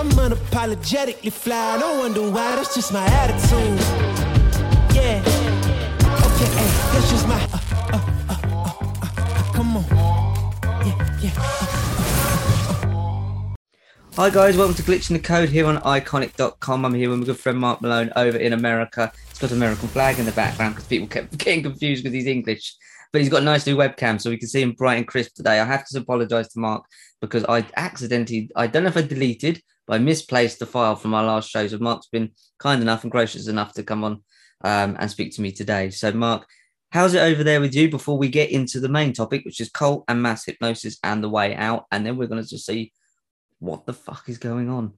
I'm unapologetically fly. No wonder why, that's just my attitude. Yeah. Okay, hey, that's just my. Uh, uh, uh, uh, uh, come on. Yeah, yeah. Hi guys, welcome to Glitching the Code here on iconic.com. I'm here with my good friend Mark Malone over in America. He's got an American flag in the background because people kept getting confused with his English. But he's got a nice new webcam so we can see him bright and crisp today. I have to apologise to Mark because I accidentally, I don't know if I deleted, I misplaced the file from our last show. So Mark's been kind enough and gracious enough to come on um, and speak to me today. So Mark, how's it over there with you before we get into the main topic, which is cult and mass hypnosis and the way out? And then we're going to just see what the fuck is going on.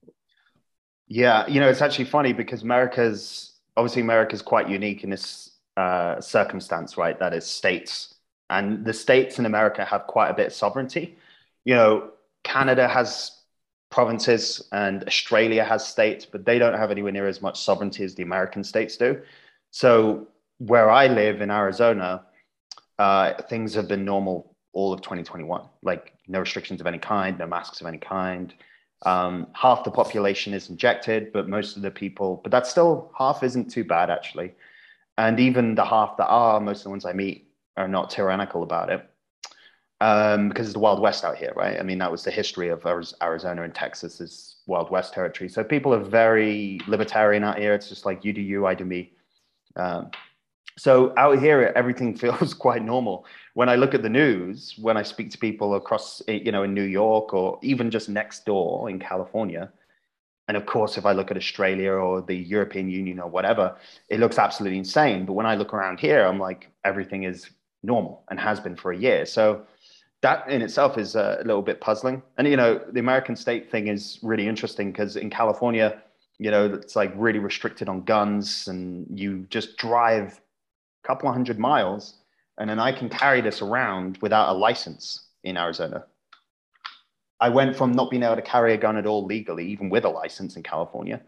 Yeah, you know, it's actually funny because America's obviously America's quite unique in this uh, circumstance, right? That is states, and the states in America have quite a bit of sovereignty. You know, Canada has provinces and Australia has states, but they don't have anywhere near as much sovereignty as the American states do. So where I live in Arizona, uh, things have been normal all of 2021. Like no restrictions of any kind, no masks of any kind. Um, half the population is injected, but most of the people, but that's still half isn't too bad actually. And even the half that are, most of the ones I meet are not tyrannical about it. Um, because it's the Wild West out here, right? I mean, that was the history of Arizona and Texas is Wild West territory. So people are very libertarian out here. It's just like you do you, I do me. Um, so out here, everything feels quite normal. When I look at the news, when I speak to people across, you know, in New York or even just next door in California, and of course, if I look at Australia or the European Union or whatever, it looks absolutely insane. But when I look around here, I'm like, everything is normal and has been for a year. So that in itself is a little bit puzzling. And, you know, the American state thing is really interesting because in California, you know, it's like really restricted on guns and you just drive a couple of hundred miles and then I can carry this around without a license in Arizona. I went from not being able to carry a gun at all legally, even with a license in California,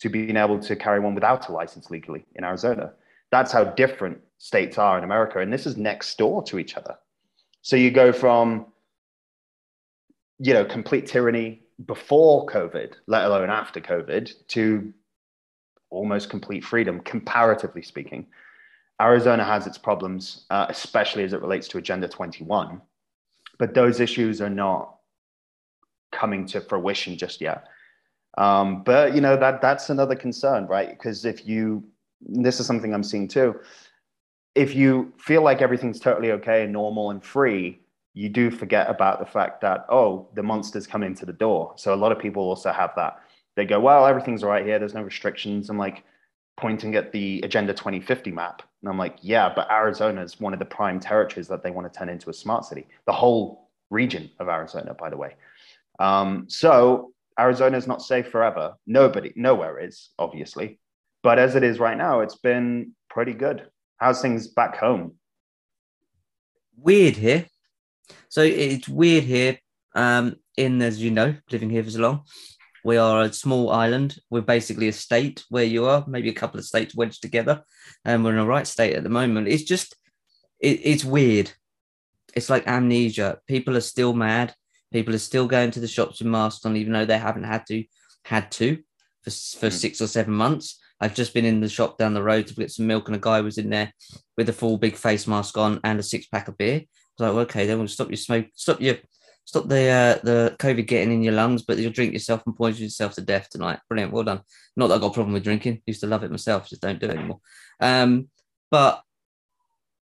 to being able to carry one without a license legally in Arizona. That's how different states are in America. And this is next door to each other. So you go from, you know, complete tyranny before COVID, let alone after COVID, to almost complete freedom, comparatively speaking. Arizona has its problems, uh, especially as it relates to Agenda 21. But those issues are not coming to fruition just yet. Um, but you know that that's another concern, right? Because if you, this is something I'm seeing too. If you feel like everything's totally okay and normal and free, you do forget about the fact that oh, the monsters come into the door. So a lot of people also have that. They go, well, everything's all right here. There's no restrictions. I'm like pointing at the Agenda 2050 map, and I'm like, yeah, but Arizona is one of the prime territories that they want to turn into a smart city. The whole region of Arizona, by the way. Um, so Arizona is not safe forever. Nobody, nowhere is, obviously. But as it is right now, it's been pretty good. How's things back home? Weird here. So it's weird here. Um, in as you know, living here for so long, we are a small island. We're basically a state where you are, maybe a couple of states wedged together, and we're in a right state at the moment. It's just, it, it's weird. It's like amnesia. People are still mad. People are still going to the shops with masks on, even though they haven't had to had to for, for mm. six or seven months. I've just been in the shop down the road to get some milk, and a guy was in there with a full big face mask on and a six pack of beer. I was like, okay, then we'll stop your smoke, stop your stop the uh, the COVID getting in your lungs, but you'll drink yourself and poison yourself to death tonight. Brilliant, well done. Not that I got a problem with drinking. Used to love it myself, just don't do it anymore. Um, but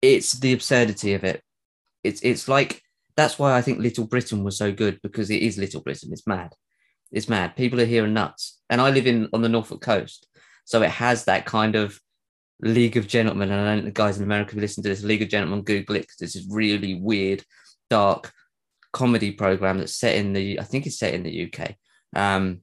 it's the absurdity of it. It's it's like that's why I think Little Britain was so good because it is Little Britain. It's mad. It's mad. People are here and nuts. And I live in on the Norfolk coast. So it has that kind of League of Gentlemen. And I know the guys in America who listen to this League of Gentlemen, Google it because this is really weird, dark comedy program that's set in the, I think it's set in the UK. Um,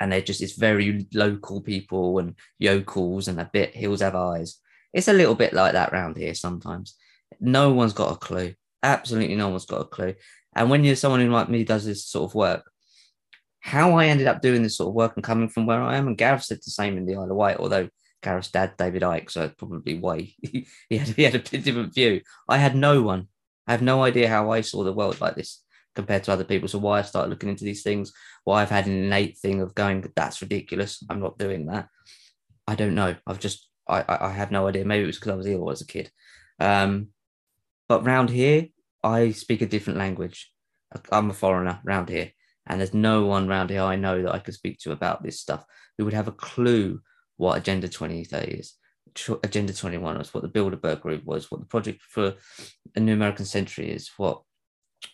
and they're just, it's very local people and yokels and a bit hills have eyes. It's a little bit like that around here sometimes. No one's got a clue. Absolutely no one's got a clue. And when you're someone who like me does this sort of work, how I ended up doing this sort of work and coming from where I am, and Gareth said the same in the Isle of Wight, although Gareth's dad, David Icke, so probably why he, had, he had a bit different view. I had no one. I have no idea how I saw the world like this. compared to other people. So why I started looking into these things, why I've had an innate thing of going, that's ridiculous. I'm not doing that. I don't know. I've just I I, I have no idea. Maybe it was because I was ill as a kid. Um, but round here, I speak a different language. I'm a foreigner round here, and there's no one round here I know that I could speak to about this stuff who would have a clue what Agenda 2030 is, Agenda 21 was, what the Bilderberg Group was, what the Project for a New American Century is, what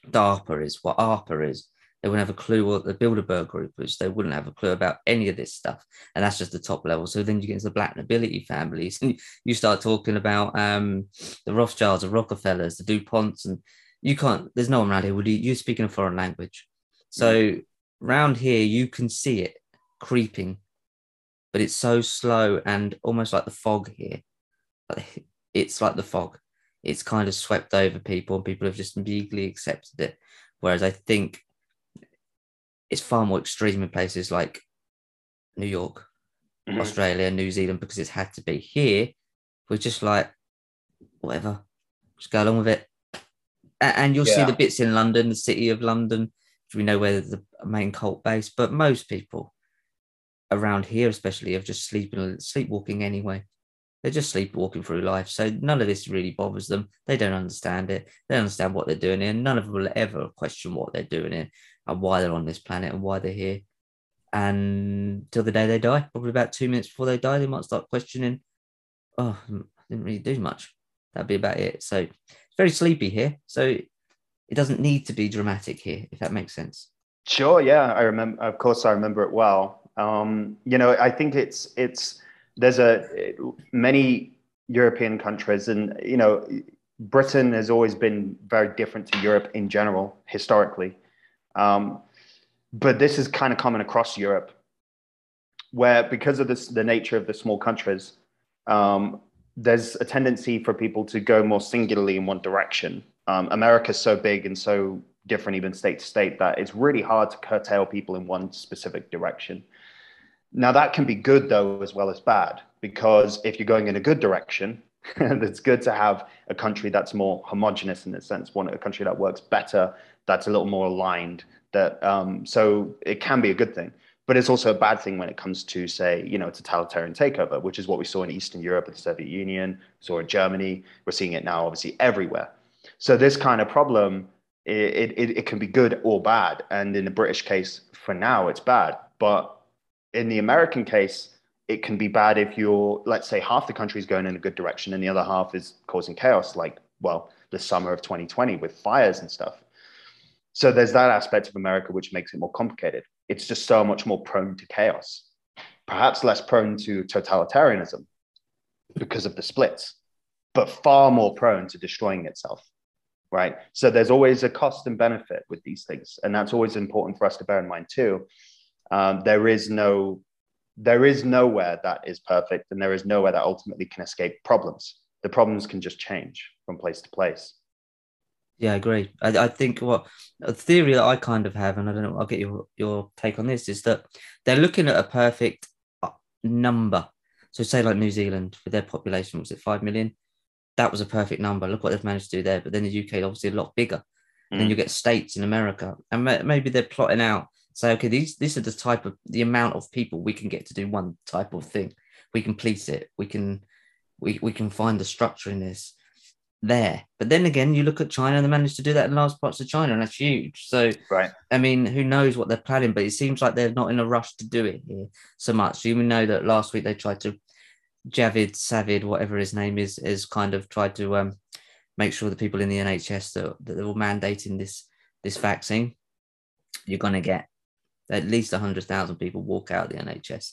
DARPA is, what ARPA is. They wouldn't have a clue what the Bilderberg Group is. They wouldn't have a clue about any of this stuff. And that's just the top level. So then you get into the black nobility families and you start talking about um, the Rothschilds, the Rockefellers, the DuPonts, and you can't, there's no one around here. Would you, you're speaking a foreign language. So round here, you can see it creeping, but it's so slow and almost like the fog here. It's like the fog. It's kind of swept over people and people have just immediately accepted it. Whereas I think it's far more extreme in places like New York, mm-hmm. Australia, New Zealand, because it's had to be. Here, we're just like, whatever, just go along with it. And you'll yeah. see the bits in London, the city of London, we know where the main cult base, but most people around here, especially, are just sleeping, sleepwalking anyway. They're just sleepwalking through life. So none of this really bothers them. They don't understand it. They understand what they're doing here. None of them will ever question what they're doing here and why they're on this planet and why they're here. And till the day they die, probably about two minutes before they die, they might start questioning, oh, I didn't really do much. That'd be about it. So it's very sleepy here. So it doesn't need to be dramatic here, if that makes sense. Sure. Yeah, I remember. Of course, I remember it well. Um, you know, I think it's it's there's a many European countries, and you know, Britain has always been very different to Europe in general historically. Um, but this is kind of common across Europe, where because of this, the nature of the small countries, um, there's a tendency for people to go more singularly in one direction. Um, America's so big and so different, even state to state, that it's really hard to curtail people in one specific direction. Now, that can be good, though, as well as bad, because if you're going in a good direction, it's good to have a country that's more homogenous in a sense, one a country that works better, that's a little more aligned. That um, so it can be a good thing, but it's also a bad thing when it comes to say you know totalitarian takeover, which is what we saw in Eastern Europe with the Soviet Union, saw in Germany. We're seeing it now, obviously, everywhere. So this kind of problem, it, it, it can be good or bad. And in the British case, for now, it's bad. But in the American case, it can be bad if you're, let's say, half the country is going in a good direction and the other half is causing chaos, like, well, the summer of 2020 with fires and stuff. So there's that aspect of America which makes it more complicated. It's just so much more prone to chaos, perhaps less prone to totalitarianism because of the splits, but far more prone to destroying itself right? So there's always a cost and benefit with these things, and that's always important for us to bear in mind too. Um, there is no, there is nowhere that is perfect, and there is nowhere that ultimately can escape problems. The problems can just change from place to place. Yeah, I agree. I, I think what a theory that I kind of have, and I don't know, I'll get your your take on this, is that they're looking at a perfect uh, number. So, say like New Zealand with their population, was it five million? That was a perfect number. Look what they've managed to do there. But then the UK obviously a lot bigger. Mm. And then you get states in America, and maybe they're plotting out. Say, okay, these these are the type of the amount of people we can get to do one type of thing. We can police it. We can we we can find the structure in this there. But then again, you look at China and they managed to do that in large parts of China, and that's huge. So, right. I mean, who knows what they're planning? But it seems like they're not in a rush to do it here so much. You know that last week they tried to Javid Savid, whatever his name is, has kind of tried to um, make sure the people in the NHS that, that they're all mandating this this vaccine, you're going to get at least 100,000 people walk out of the NHS.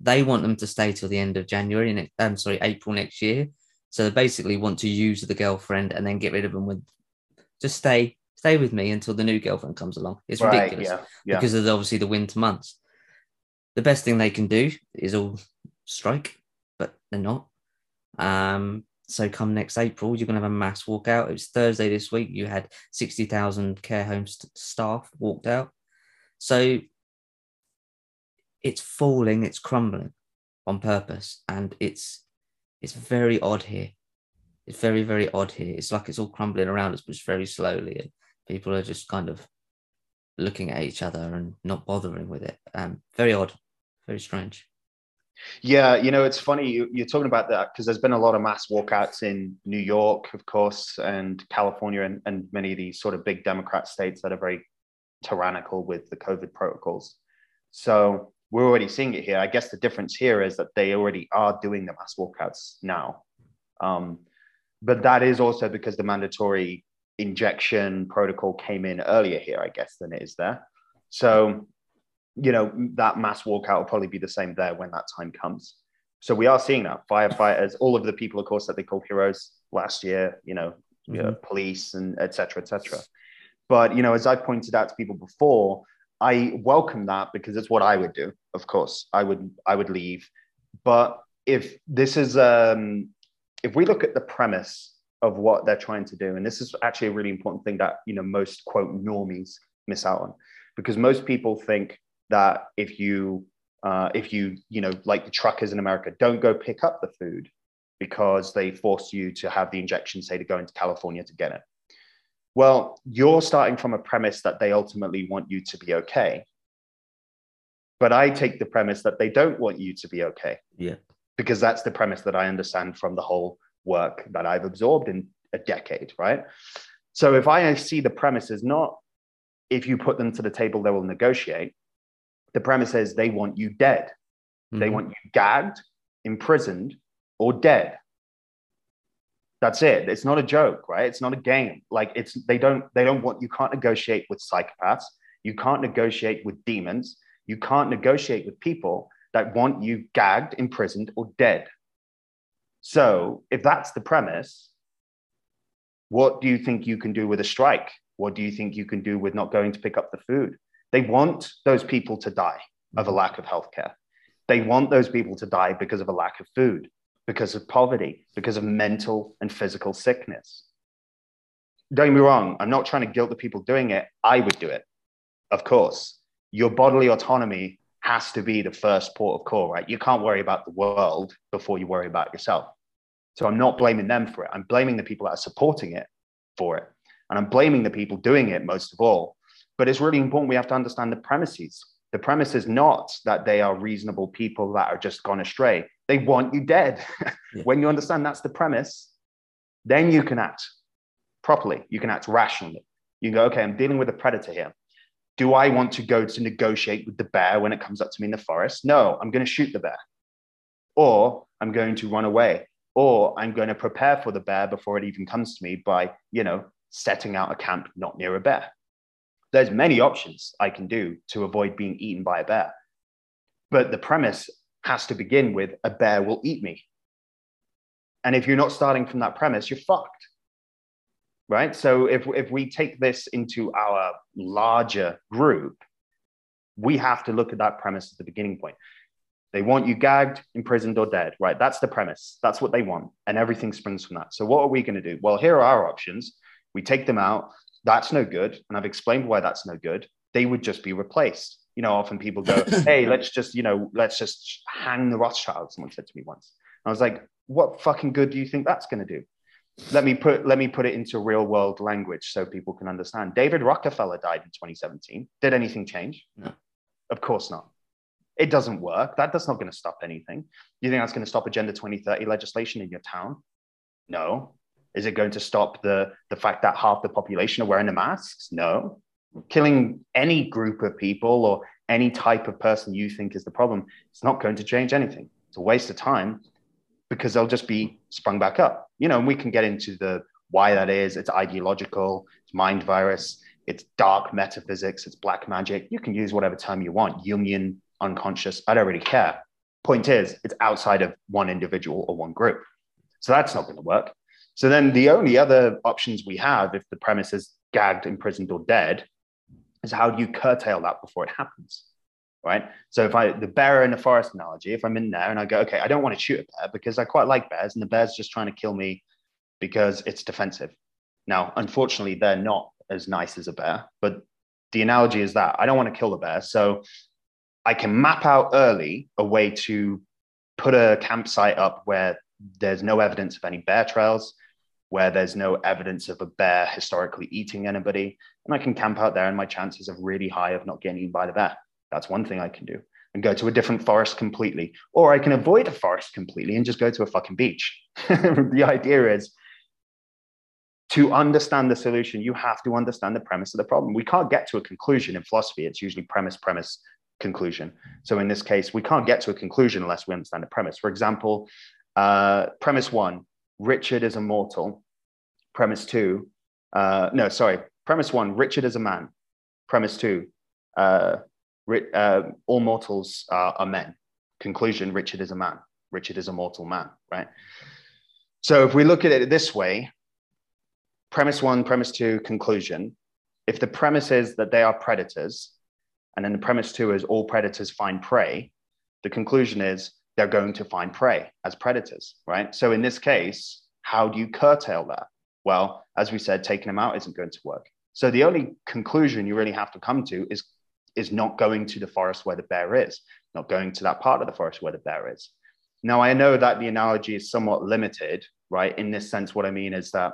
They want them to stay till the end of January, and I'm um, sorry, April next year. So they basically want to use the girlfriend and then get rid of them with just stay, stay with me until the new girlfriend comes along. It's right, ridiculous yeah, yeah. because of obviously the winter months. The best thing they can do is all strike they're not. Um, so come next April, you're going to have a mass walkout. It was Thursday this week. You had 60,000 care home st- staff walked out. So it's falling, it's crumbling on purpose. And it's, it's very odd here. It's very, very odd here. It's like it's all crumbling around us, but it's very slowly. And people are just kind of looking at each other and not bothering with it. Um, very odd, very strange. Yeah, you know, it's funny you, you're talking about that because there's been a lot of mass walkouts in New York, of course, and California, and, and many of these sort of big Democrat states that are very tyrannical with the COVID protocols. So we're already seeing it here. I guess the difference here is that they already are doing the mass walkouts now. Um, but that is also because the mandatory injection protocol came in earlier here, I guess, than it is there. So you know, that mass walkout will probably be the same there when that time comes. So we are seeing that firefighters, all of the people, of course, that they call heroes last year, you know, mm-hmm. you know police and etc. etc. But you know, as I pointed out to people before, I welcome that because it's what I would do. Of course, I would I would leave. But if this is um, if we look at the premise of what they're trying to do, and this is actually a really important thing that you know most quote normies miss out on, because most people think that if you uh, if you you know like the truckers in America don't go pick up the food because they force you to have the injection, say to go into California to get it. Well, you're starting from a premise that they ultimately want you to be okay. But I take the premise that they don't want you to be okay. Yeah. Because that's the premise that I understand from the whole work that I've absorbed in a decade, right? So if I see the premise is not if you put them to the table, they will negotiate, the premise is they want you dead. Mm-hmm. They want you gagged, imprisoned, or dead. That's it. It's not a joke, right? It's not a game. Like it's they don't they don't want you can't negotiate with psychopaths. You can't negotiate with demons. You can't negotiate with people that want you gagged, imprisoned, or dead. So, if that's the premise, what do you think you can do with a strike? What do you think you can do with not going to pick up the food? They want those people to die of a mm-hmm. lack of healthcare. They want those people to die because of a lack of food, because of poverty, because of mental and physical sickness. Don't get me wrong, I'm not trying to guilt the people doing it. I would do it, of course. Your bodily autonomy has to be the first port of call, right? You can't worry about the world before you worry about yourself. So I'm not blaming them for it. I'm blaming the people that are supporting it for it. And I'm blaming the people doing it most of all but it's really important we have to understand the premises. The premise is not that they are reasonable people that are just gone astray. They want you dead. yeah. When you understand that's the premise, then you can act properly. You can act rationally. You can go, okay, I'm dealing with a predator here. Do I want to go to negotiate with the bear when it comes up to me in the forest? No, I'm going to shoot the bear. Or I'm going to run away. Or I'm going to prepare for the bear before it even comes to me by, you know, setting out a camp not near a bear there's many options I can do to avoid being eaten by a bear. But the premise has to begin with a bear will eat me. And if you're not starting from that premise, you're fucked. Right. So if, if we take this into our larger group, we have to look at that premise at the beginning point. They want you gagged, imprisoned, or dead, right? That's the premise. That's what they want. And everything springs from that. So, what are we going to do? Well, here are our options. We take them out that's no good. And I've explained why that's no good. They would just be replaced. You know, often people go, hey, let's just, you know, let's just hang the Rothschilds. Someone said to me once. And I was like, what fucking good do you think that's going to do? Let me put let me put it into real world language so people can understand. David Rockefeller died in 2017. Did anything change? No. Of course not. It doesn't work. That, that's not going to stop anything. You think that's going to stop Agenda 2030 legislation in your town? No. Is it going to stop the, the fact that half the population are wearing the masks? No. Killing any group of people or any type of person you think is the problem, it's not going to change anything. It's a waste of time because they'll just be sprung back up. You know, and we can get into the why that is. It's ideological, it's mind virus, it's dark metaphysics, it's black magic. You can use whatever term you want, Jungian, unconscious. I don't really care. Point is, it's outside of one individual or one group. So that's not going to work. So then the only other options we have, if the premise is gagged, imprisoned, or dead, is how do you curtail that before it happens? Right. So if I the bear in the forest analogy, if I'm in there and I go, okay, I don't want to shoot a bear because I quite like bears, and the bear's just trying to kill me because it's defensive. Now, unfortunately, they're not as nice as a bear, but the analogy is that I don't want to kill the bear. So I can map out early a way to put a campsite up where there's no evidence of any bear trails where there's no evidence of a bear historically eating anybody. And I can camp out there and my chances are really high of not getting eaten by the bear. That's one thing I can do and go to a different forest completely. Or I can avoid a forest completely and just go to a fucking beach. the idea is to understand the solution, you have to understand the premise of the problem. We can't get to a conclusion in philosophy. It's usually premise, premise, conclusion. So in this case, we can't get to a conclusion unless we understand the premise. For example, uh, premise one, Richard is immortal. Premise two, uh, no, sorry. Premise one, Richard is a man. Premise two, uh, uh, all mortals are, are men. Conclusion, Richard is a man. Richard is a mortal man, right? So if we look at it this way, premise one, premise two, conclusion. If the premise is that they are predators, and then the premise two is all predators find prey, the conclusion is they're going to find prey as predators, right? So in this case, how do you curtail that? Well, as we said, taking them out isn't going to work. So the only conclusion you really have to come to is is not going to the forest where the bear is, not going to that part of the forest where the bear is. Now, I know that the analogy is somewhat limited, right? In this sense, what I mean is that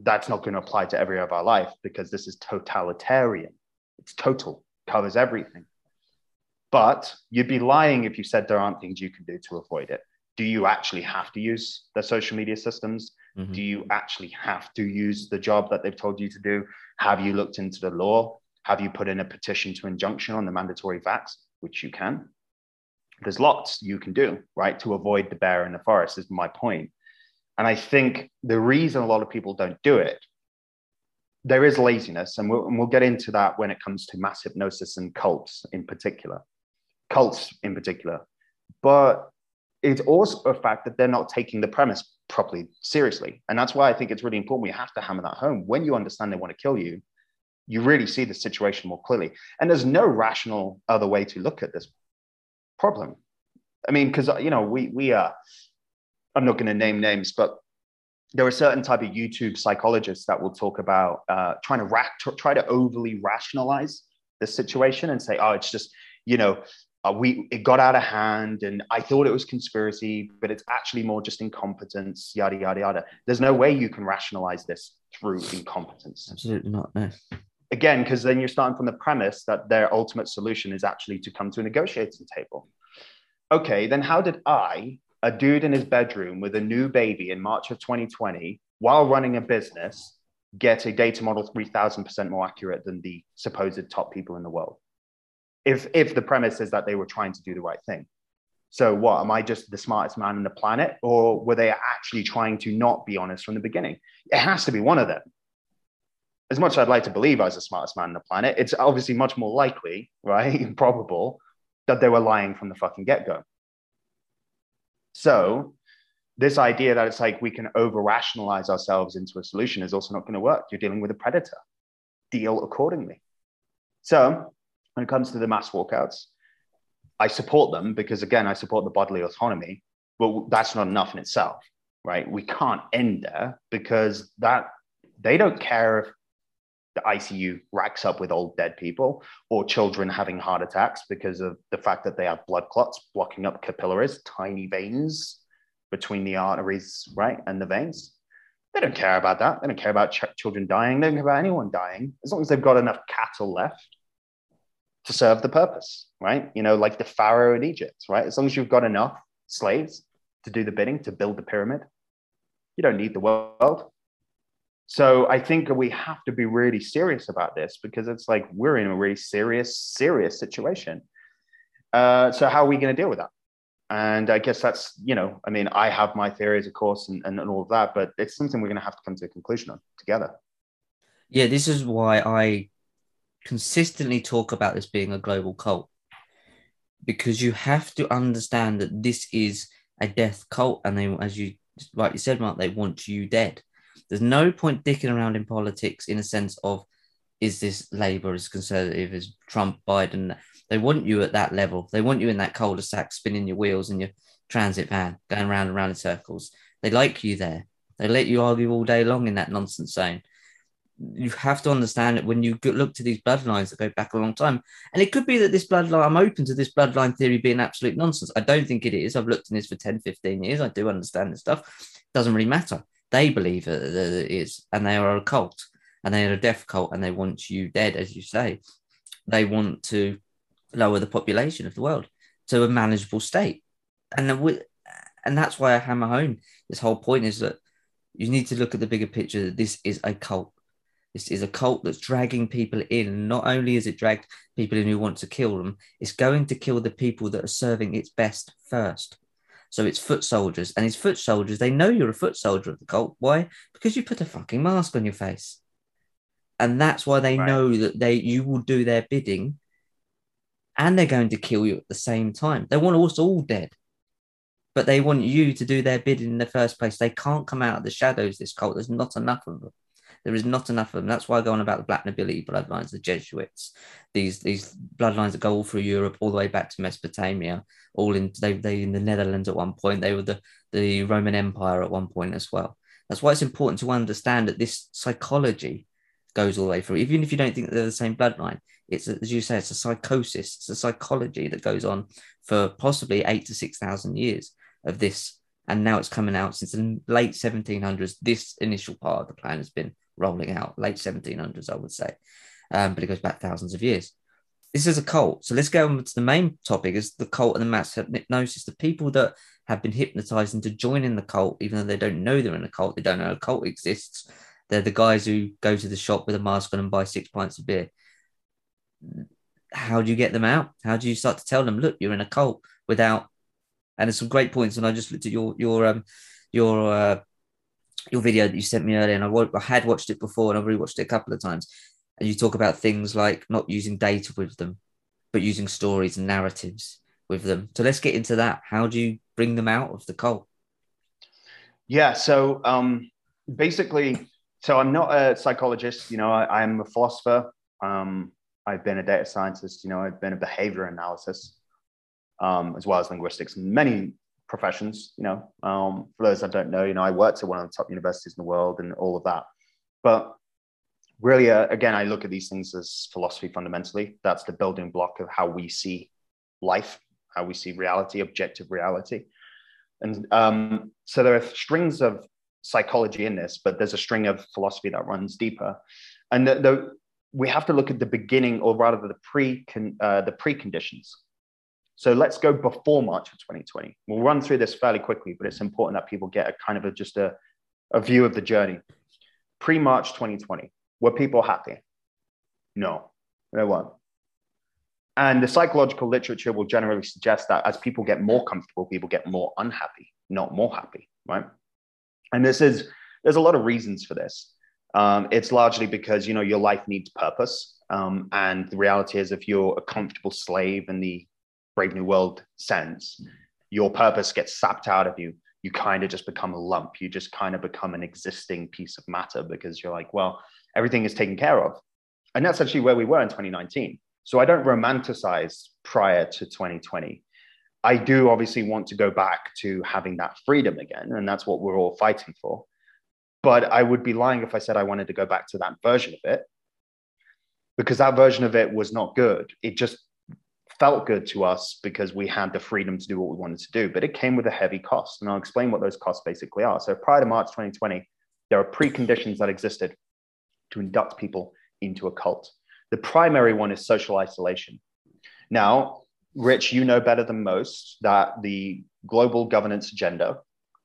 that's not going to apply to every area of our life because this is totalitarian. It's total, covers everything. But you'd be lying if you said there aren't things you can do to avoid it. Do you actually have to use the social media systems? Mm-hmm. Do you actually have to use the job that they've told you to do? Have you looked into the law? Have you put in a petition to injunction on the mandatory vax, which you can? There's lots you can do, right, to avoid the bear in the forest, is my point. And I think the reason a lot of people don't do it, there is laziness. And we'll, and we'll get into that when it comes to mass hypnosis and cults in particular, cults in particular. But it's also a fact that they're not taking the premise properly seriously. And that's why I think it's really important. We have to hammer that home. When you understand they want to kill you, you really see the situation more clearly. And there's no rational other way to look at this problem. I mean, because you know, we we are. I'm not going to name names, but there are certain type of YouTube psychologists that will talk about uh, trying to ra- try to overly rationalize the situation and say, oh, it's just you know. Uh, we it got out of hand and i thought it was conspiracy but it's actually more just incompetence yada yada yada there's no way you can rationalize this through incompetence absolutely not no again, because then you're starting from the premise that their ultimate solution is actually to come to a negotiating table. Okay, then how did I, a dude in his bedroom with a new baby in March of 2020, while running a business, get a data model 3000% more accurate than the supposed top people in the world? If, if the premise is that they were trying to do the right thing. So, what am I just the smartest man on the planet, or were they actually trying to not be honest from the beginning? It has to be one of them as much as I'd like to believe I was the smartest man on the planet, it's obviously much more likely, right, probable that they were lying from the fucking get go. So, this idea that it's like we can over rationalize ourselves into a solution is also not going to work. You're dealing with a predator. Deal accordingly. So, when it comes to the mass walkouts, I support them because, again, I support the bodily autonomy, but that's not enough in itself, right? We can't end there because that they don't care if the ICU racks up with old dead people or children having heart attacks because of the fact that they have blood clots blocking up capillaries, tiny veins between the arteries, right, and the veins. They don't care about that. They don't care about ch- children dying. They don't care about anyone dying as long as they've got enough cattle left serve the purpose, right? You know, like the Pharaoh in Egypt, right? As long as you've got enough slaves to do the bidding, to build the pyramid, you don't need the world. So I think we have to be really serious about this because it's like we're in a really serious, serious situation. Uh, so how are we going to deal with that? And I guess that's, you know, I mean, I have my theories, of course, and, and, and all of that, but it's something we're going to have to come to a conclusion on together. Yeah, this is why I consistently talk about this being a global cult because you have to understand that this is a death cult, and they, as you rightly said, Mark, they want you dead. There's no point dicking around in politics in a sense of is this Labour, is Conservative, is Trump, Biden. They want you at that level. They want you in that cul-de-sac, spinning your wheels in your transit van, going round and round in circles. They like you there. They let you argue all day long in that nonsense zone. You have to understand it when you look to these bloodlines that go back a long time. And it could be that this bloodline, I'm open to this bloodline theory being absolute nonsense. I don't think it is. I've looked in this for 10, 15 years. I do understand this stuff. It doesn't really matter They believe that it is, and they are a cult, and they are a death cult, and they want you dead, as you say. They want to lower the population of the world to a manageable state, and and that's why I hammer home this whole point is that you need to look at the bigger picture. That this is a cult. This is a cult that's dragging people in. Not only is it dragged people in who want to kill them, it's going to kill the people that are serving its best first. So it's foot soldiers, and it's foot soldiers. They know you're a foot soldier of the cult. Why? Because you put a fucking mask on your face, and that's why they right. know that they you will do their bidding, and they're going to kill you at the same time. They want us all dead, but they want you to do their bidding in the first place. They can't come out of the shadows. This cult. There's not enough of them. There is not enough of them. That's why I go on about the Black Nobility bloodlines, the Jesuits, these these bloodlines that go all through Europe, all the way back to Mesopotamia, all in they they in the Netherlands at one point. They were the the Roman Empire at one point as well. That's why it's important to understand that this psychology goes all the way through. Even if you don't think they're the same bloodline, it's as you say, it's a psychosis, it's a psychology that goes on for possibly eight to six thousand years of this and now it's coming out since the late 1700s. This initial part of the plan has been rolling out, late 1700s, I would say, um, but it goes back thousands of years. This is a cult. So let's go on to the main topic is the cult and the mass hypnosis. The people that have been hypnotized into joining the cult, even though they don't know they're in a cult, they don't know a cult exists. They're the guys who go to the shop with a mask on and buy six pints of beer. How do you get them out? How do you start to tell them, look, you're in a cult without and there's some great points. And I just looked at your your um your uh, your video that you sent me earlier, and I, I had watched it before, and I've rewatched it a couple of times. And you talk about things like not using data with them, but using stories and narratives with them. So let's get into that. How do you bring them out of the cult? Yeah. So um, basically, so I'm not a psychologist. You know, I, am a philosopher. Um, I've been a data scientist. You know, I've been a behavior analysis um, as well as linguistics many professions. You know, um, for those that don't know, you know, I worked at one of the top universities in the world and all of that. But really, uh, again, I look at these things as philosophy fundamentally. That's the building block of how we see life, how we see reality, objective reality. And um, so there are strings of psychology in this, but there's a string of philosophy that runs deeper. And the, the, we have to look at the beginning, or rather the pre uh, the preconditions. So let's go before March of 2020. We'll run through this fairly quickly, but it's important that people get a kind of a, just a, a view of the journey. Pre March 2020, were people happy? No, they weren't. And the psychological literature will generally suggest that as people get more comfortable, people get more unhappy, not more happy, right? And this is, there's a lot of reasons for this. Um, it's largely because, you know, your life needs purpose. Um, and the reality is, if you're a comfortable slave in the Brave New World sense, your purpose gets sapped out of you. You kind of just become a lump. You just kind of become an existing piece of matter because you're like, well, everything is taken care of. And that's actually where we were in 2019. So I don't romanticize prior to 2020. I do obviously want to go back to having that freedom again. And that's what we're all fighting for. But I would be lying if I said I wanted to go back to that version of it because that version of it was not good. It just felt good to us because we had the freedom to do what we wanted to do, but it came with a heavy cost. And I'll explain what those costs basically are. So prior to March 2020, there are preconditions that existed to induct people into a cult. The primary one is social isolation. Now, Rich, you know better than most that the global governance agenda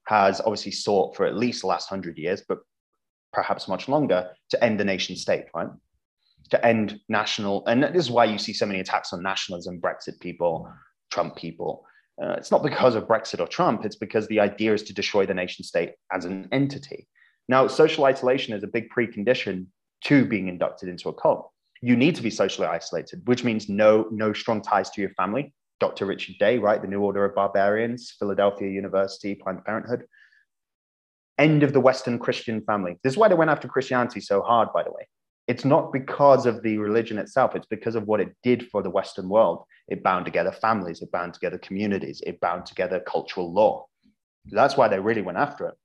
has obviously sought for at least the last 100 years, but perhaps much longer, to end the nation state, right? To end national, and this is why you see so many attacks on nationalism, Brexit people, Trump people. Uh, it's not because of Brexit or Trump, it's because the idea is to destroy the nation state as an entity. Now, social isolation is a big precondition to being inducted into a cult. You need to be socially isolated, which means no, no strong ties to your family. Dr. Richard Day, right? The New Order of Barbarians, Philadelphia University, Planned Parenthood. End of the Western Christian family. This is why they went after Christianity so hard, by the way it's not because of the religion itself, it's because of what it did for the Western world. It bound together families, it bound together communities, it bound together cultural law. That's why they really went after it.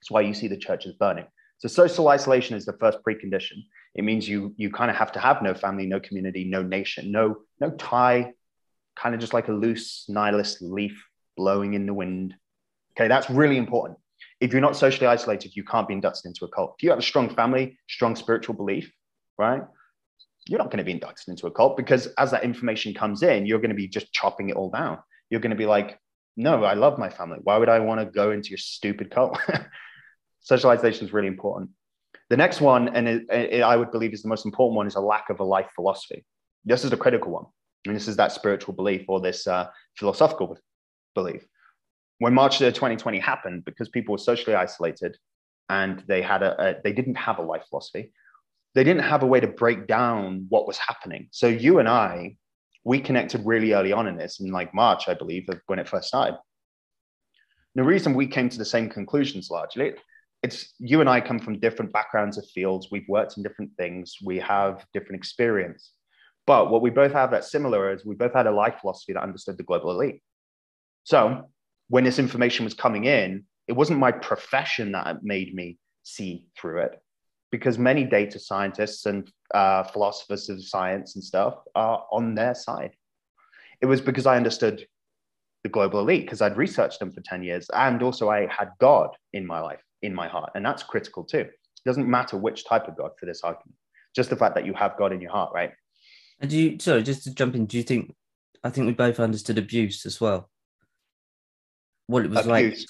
That's why you see the churches burning. So social isolation is the first precondition. It means you you kind of have to have no family, no community, no nation, no no tie, kind of just like a loose nihilist leaf blowing in the wind. Okay, that's really important. If you're not socially isolated, you can't be inducted into a cult. If you have a strong family, strong spiritual belief, right? You're not going to be inducted into a cult because as that information comes in, you're going to be just chopping it all down. You're going to be like, no, I love my family. Why would I want to go into your stupid cult? Socialization is really important. The next one, and it, it, I would believe is the most important one, is a lack of a life philosophy. This is the critical one. And this is that spiritual belief or this uh, philosophical belief when March 2020 happened, because people were socially isolated and they had a, a, they didn't have a life philosophy, they didn't have a way to break down what was happening. So you and I, we connected really early on in this, in like March, I believe, when it first started. The reason we came to the same conclusions largely, it's you and I come from different backgrounds of fields. We've worked in different things. We have different experience. But what we both have that's similar is we both had a life philosophy that understood the global elite. So when this information was coming in, it wasn't my profession that made me see through it because many data scientists and uh, philosophers of science and stuff are on their side. It was because I understood the global elite because I'd researched them for 10 years and also I had God in my life, in my heart. And that's critical too. It doesn't matter which type of God for this argument, just the fact that you have God in your heart, right? And do you, sorry, just to jump in, do you think, I think we both understood abuse as well what it was abuse.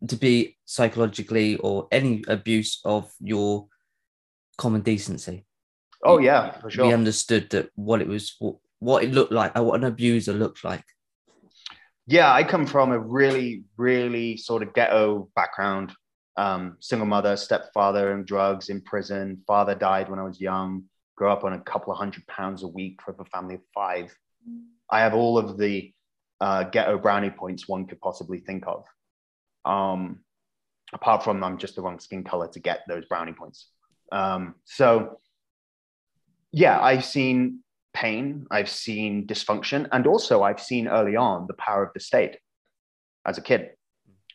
like to be psychologically or any abuse of your common decency. Oh yeah, for sure. We understood that what it was, what it looked like, what an abuser looked like. Yeah, I come from a really, really sort of ghetto background. Um, single mother, stepfather, and drugs in prison. Father died when I was young. Grew up on a couple of hundred pounds a week for a family of five. I have all of the uh, ghetto brownie points one could possibly think of. Um, apart from I'm just the wrong skin color to get those brownie points. Um, so, yeah, I've seen pain, I've seen dysfunction, and also I've seen early on the power of the state as a kid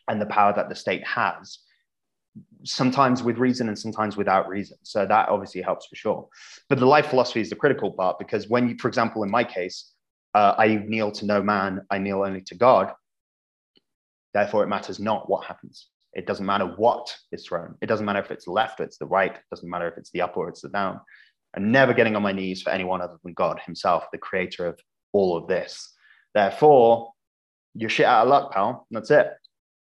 and the power that the state has, sometimes with reason and sometimes without reason. So that obviously helps for sure. But the life philosophy is the critical part because when you, for example, in my case, uh, I kneel to no man, I kneel only to God. Therefore, it matters not what happens. It doesn't matter what is thrown. It doesn't matter if it's left or it's the right. It doesn't matter if it's the up or it's the down. I'm never getting on my knees for anyone other than God Himself, the creator of all of this. Therefore, you're shit out of luck, pal. That's it.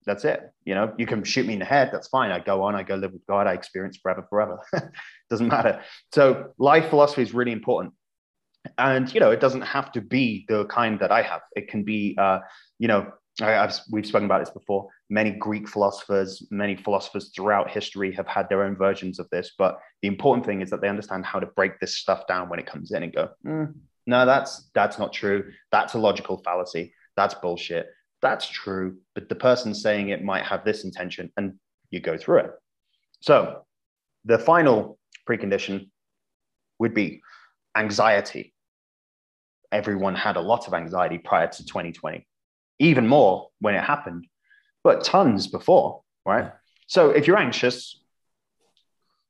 That's it. You know, you can shoot me in the head. That's fine. I go on. I go live with God. I experience forever, forever. doesn't matter. So, life philosophy is really important and you know it doesn't have to be the kind that i have. It can be uh, you know I, we've spoken about this before. Many greek philosophers many philosophers throughout history have had their own versions of this. But the important thing is that they understand how to break this stuff down when it comes in and go mm, no that's that's not true. That's a logical fallacy. That's bullshit. That's true. But the person saying it might have this intention and you go through it. So the final precondition would be anxiety. Everyone had a lot of anxiety prior to 2020, even more when it happened, but tons before, right? So if you're anxious,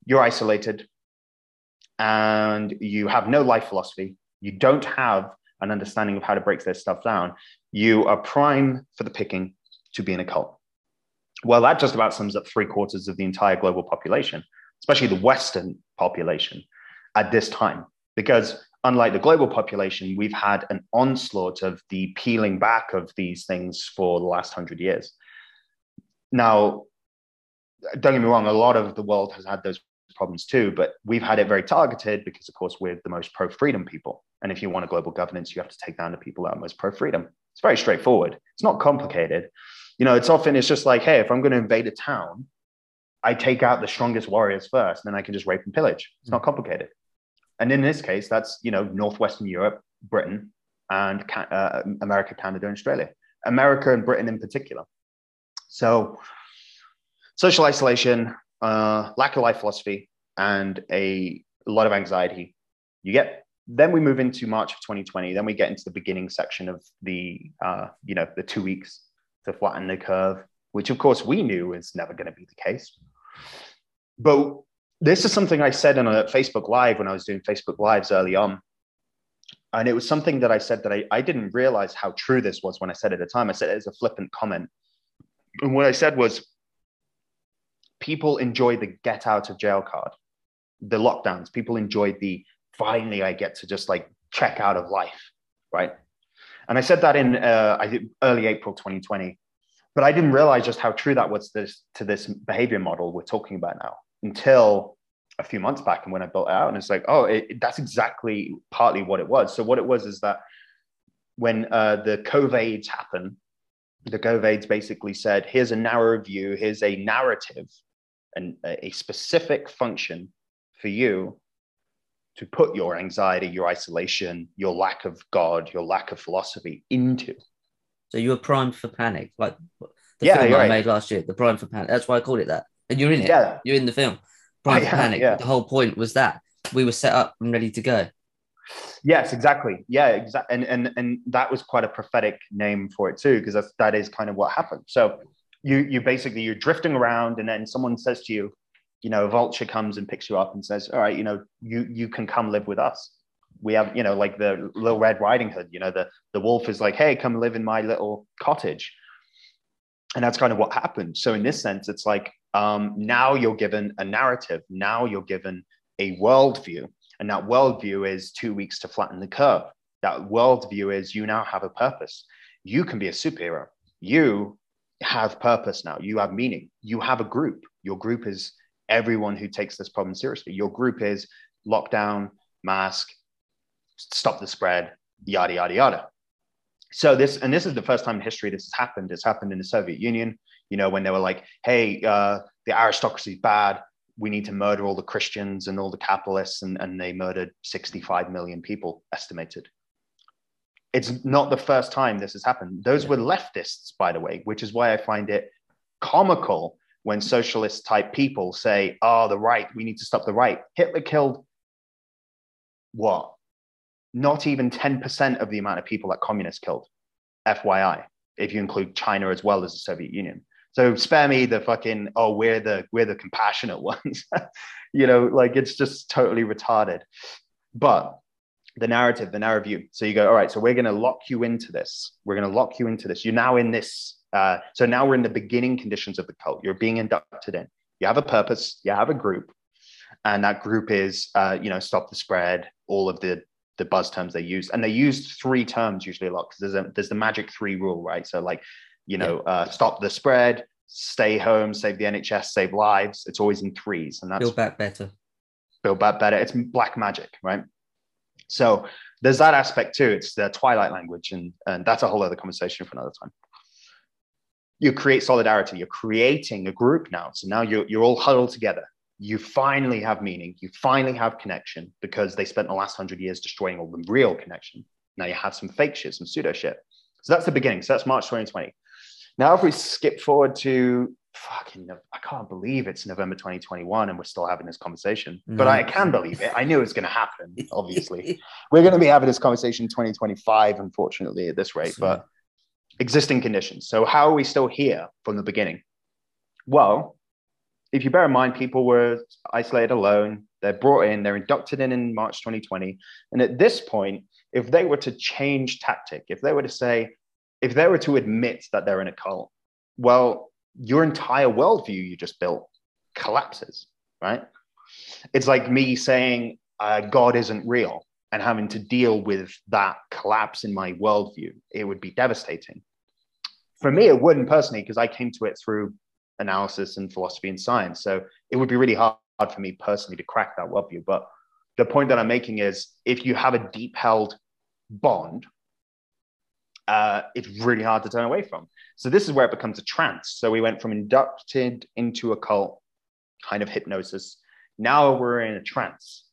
you're isolated, and you have no life philosophy, you don't have an understanding of how to break this stuff down, you are prime for the picking to be in a cult. Well, that just about sums up three quarters of the entire global population, especially the Western population at this time because unlike the global population, we've had an onslaught of the peeling back of these things for the last hundred years. Now, don't get me wrong, a lot of the world has had those problems too, but we've had it very targeted because, of course, we're the most pro freedom people. And if you want a global governance, you have to take down the people that are most pro freedom. It's very straightforward, it's not complicated. You know, it's often, it's just like, hey, if I'm going to invade a town, I take out the strongest warriors first, and then I can just rape and pillage. It's not mm. complicated. And in this case, that's you know northwestern Europe, Britain, and uh, America, Canada, and Australia. America and Britain in particular. So, social isolation, uh, lack of life philosophy, and a lot of anxiety. You get. Then we move into March of 2020. Then we get into the beginning section of the, uh, you know, the two weeks to flatten the curve, which of course we knew is never going to be the case. But this is something I said in a Facebook Live when I was doing Facebook Lives early on. And it was something that I said that I, I didn't realize how true this was when I said it at the time. I said it as a flippant comment. And what I said was, people enjoy the get out of jail card, the lockdowns. People enjoyed the finally I get to just like check out of life, right? And I said that in uh, I think early April 2020, but I didn't realize just how true that was this, to this behavior model we're talking about now until a few months back and when I built it out. And it's like, oh, it, that's exactly partly what it was. So what it was is that when uh, the COVIDs happened, the COVIDs basically said, here's a narrow view, here's a narrative and a specific function for you to put your anxiety, your isolation, your lack of God, your lack of philosophy into. So you were primed for panic, like the Yeah, film I right. made last year, the primed for panic. That's why I called it that. And you're in it. Yeah. You're in the film. I for panic. yeah. The whole point was that we were set up and ready to go. Yes, exactly. Yeah, exactly. And and and that was quite a prophetic name for it too, because that's that is kind of what happened. So you you basically you're drifting around, and then someone says to you, you know, a vulture comes and picks you up and says, "All right, you know, you you can come live with us." We have, you know, like the Little Red Riding Hood. You know, the the wolf is like, "Hey, come live in my little cottage," and that's kind of what happened. So in this sense, it's like um, now you're given a narrative. Now you're given a worldview and that worldview is two weeks to flatten the curve. That worldview is you now have a purpose. You can be a superhero. You have purpose now. You have meaning. You have a group. Your group is everyone who takes this problem seriously. Your group is lockdown, mask, stop the spread, yada, yada, yada. So this, and this is the first time in history this has happened. It's happened in the Soviet Union, you know, when they were like, hey, uh, the aristocracy is bad we need to murder all the Christians and all the capitalists, and, and they murdered 65 million people, estimated. It's not the first time this has happened. Those were leftists, by the way, which is why I find it comical when socialist type people say, oh, the right, we need to stop the right. Hitler killed what? Not even 10% of the amount of people that communists killed, FYI, if you include China as well as the Soviet Union. So spare me the fucking oh we're the we're the compassionate ones, you know, like it's just totally retarded. But the narrative, the narrative view. So you go, all right, so we're going to lock you into this. We're going to lock you into this. You're now in this. Uh, so now we're in the beginning conditions of the cult. You're being inducted in. You have a purpose. You have a group, and that group is, uh, you know, stop the spread. All of the the buzz terms they use, and they use three terms usually a lot because there's a there's the magic three rule, right? So like you know, uh, stop the spread, stay home, save the NHS, save lives. It's always in threes, and that's Build back better. build back better. It's black magic, right? So there's that aspect too. It's the twilight language, and and that's a whole other conversation for another time. You create solidarity. You're creating a group now. So now you're you're all huddled together. You finally have meaning. You finally have connection because they spent the last hundred years destroying all the real connection. Now you have some fake shit, some pseudo shit. So that's the beginning. So that's March 2020. Now, if we skip forward to fucking, I can't believe it's November 2021 and we're still having this conversation, but I can mm-hmm. believe it. I knew it was going to happen, obviously. we're going to be having this conversation in 2025, unfortunately, at this rate, but existing conditions. So, how are we still here from the beginning? Well, if you bear in mind, people were isolated alone, they're brought in, they're inducted in in March 2020. And at this point, if they were to change tactic, if they were to say, if they were to admit that they're in a cult, well, your entire worldview you just built collapses, right? It's like me saying uh, God isn't real and having to deal with that collapse in my worldview. It would be devastating. For me, it wouldn't personally, because I came to it through analysis and philosophy and science. So it would be really hard for me personally to crack that worldview. But the point that I'm making is if you have a deep held bond, uh, it's really hard to turn away from. So this is where it becomes a trance. So we went from inducted into a cult kind of hypnosis. Now we're in a trance.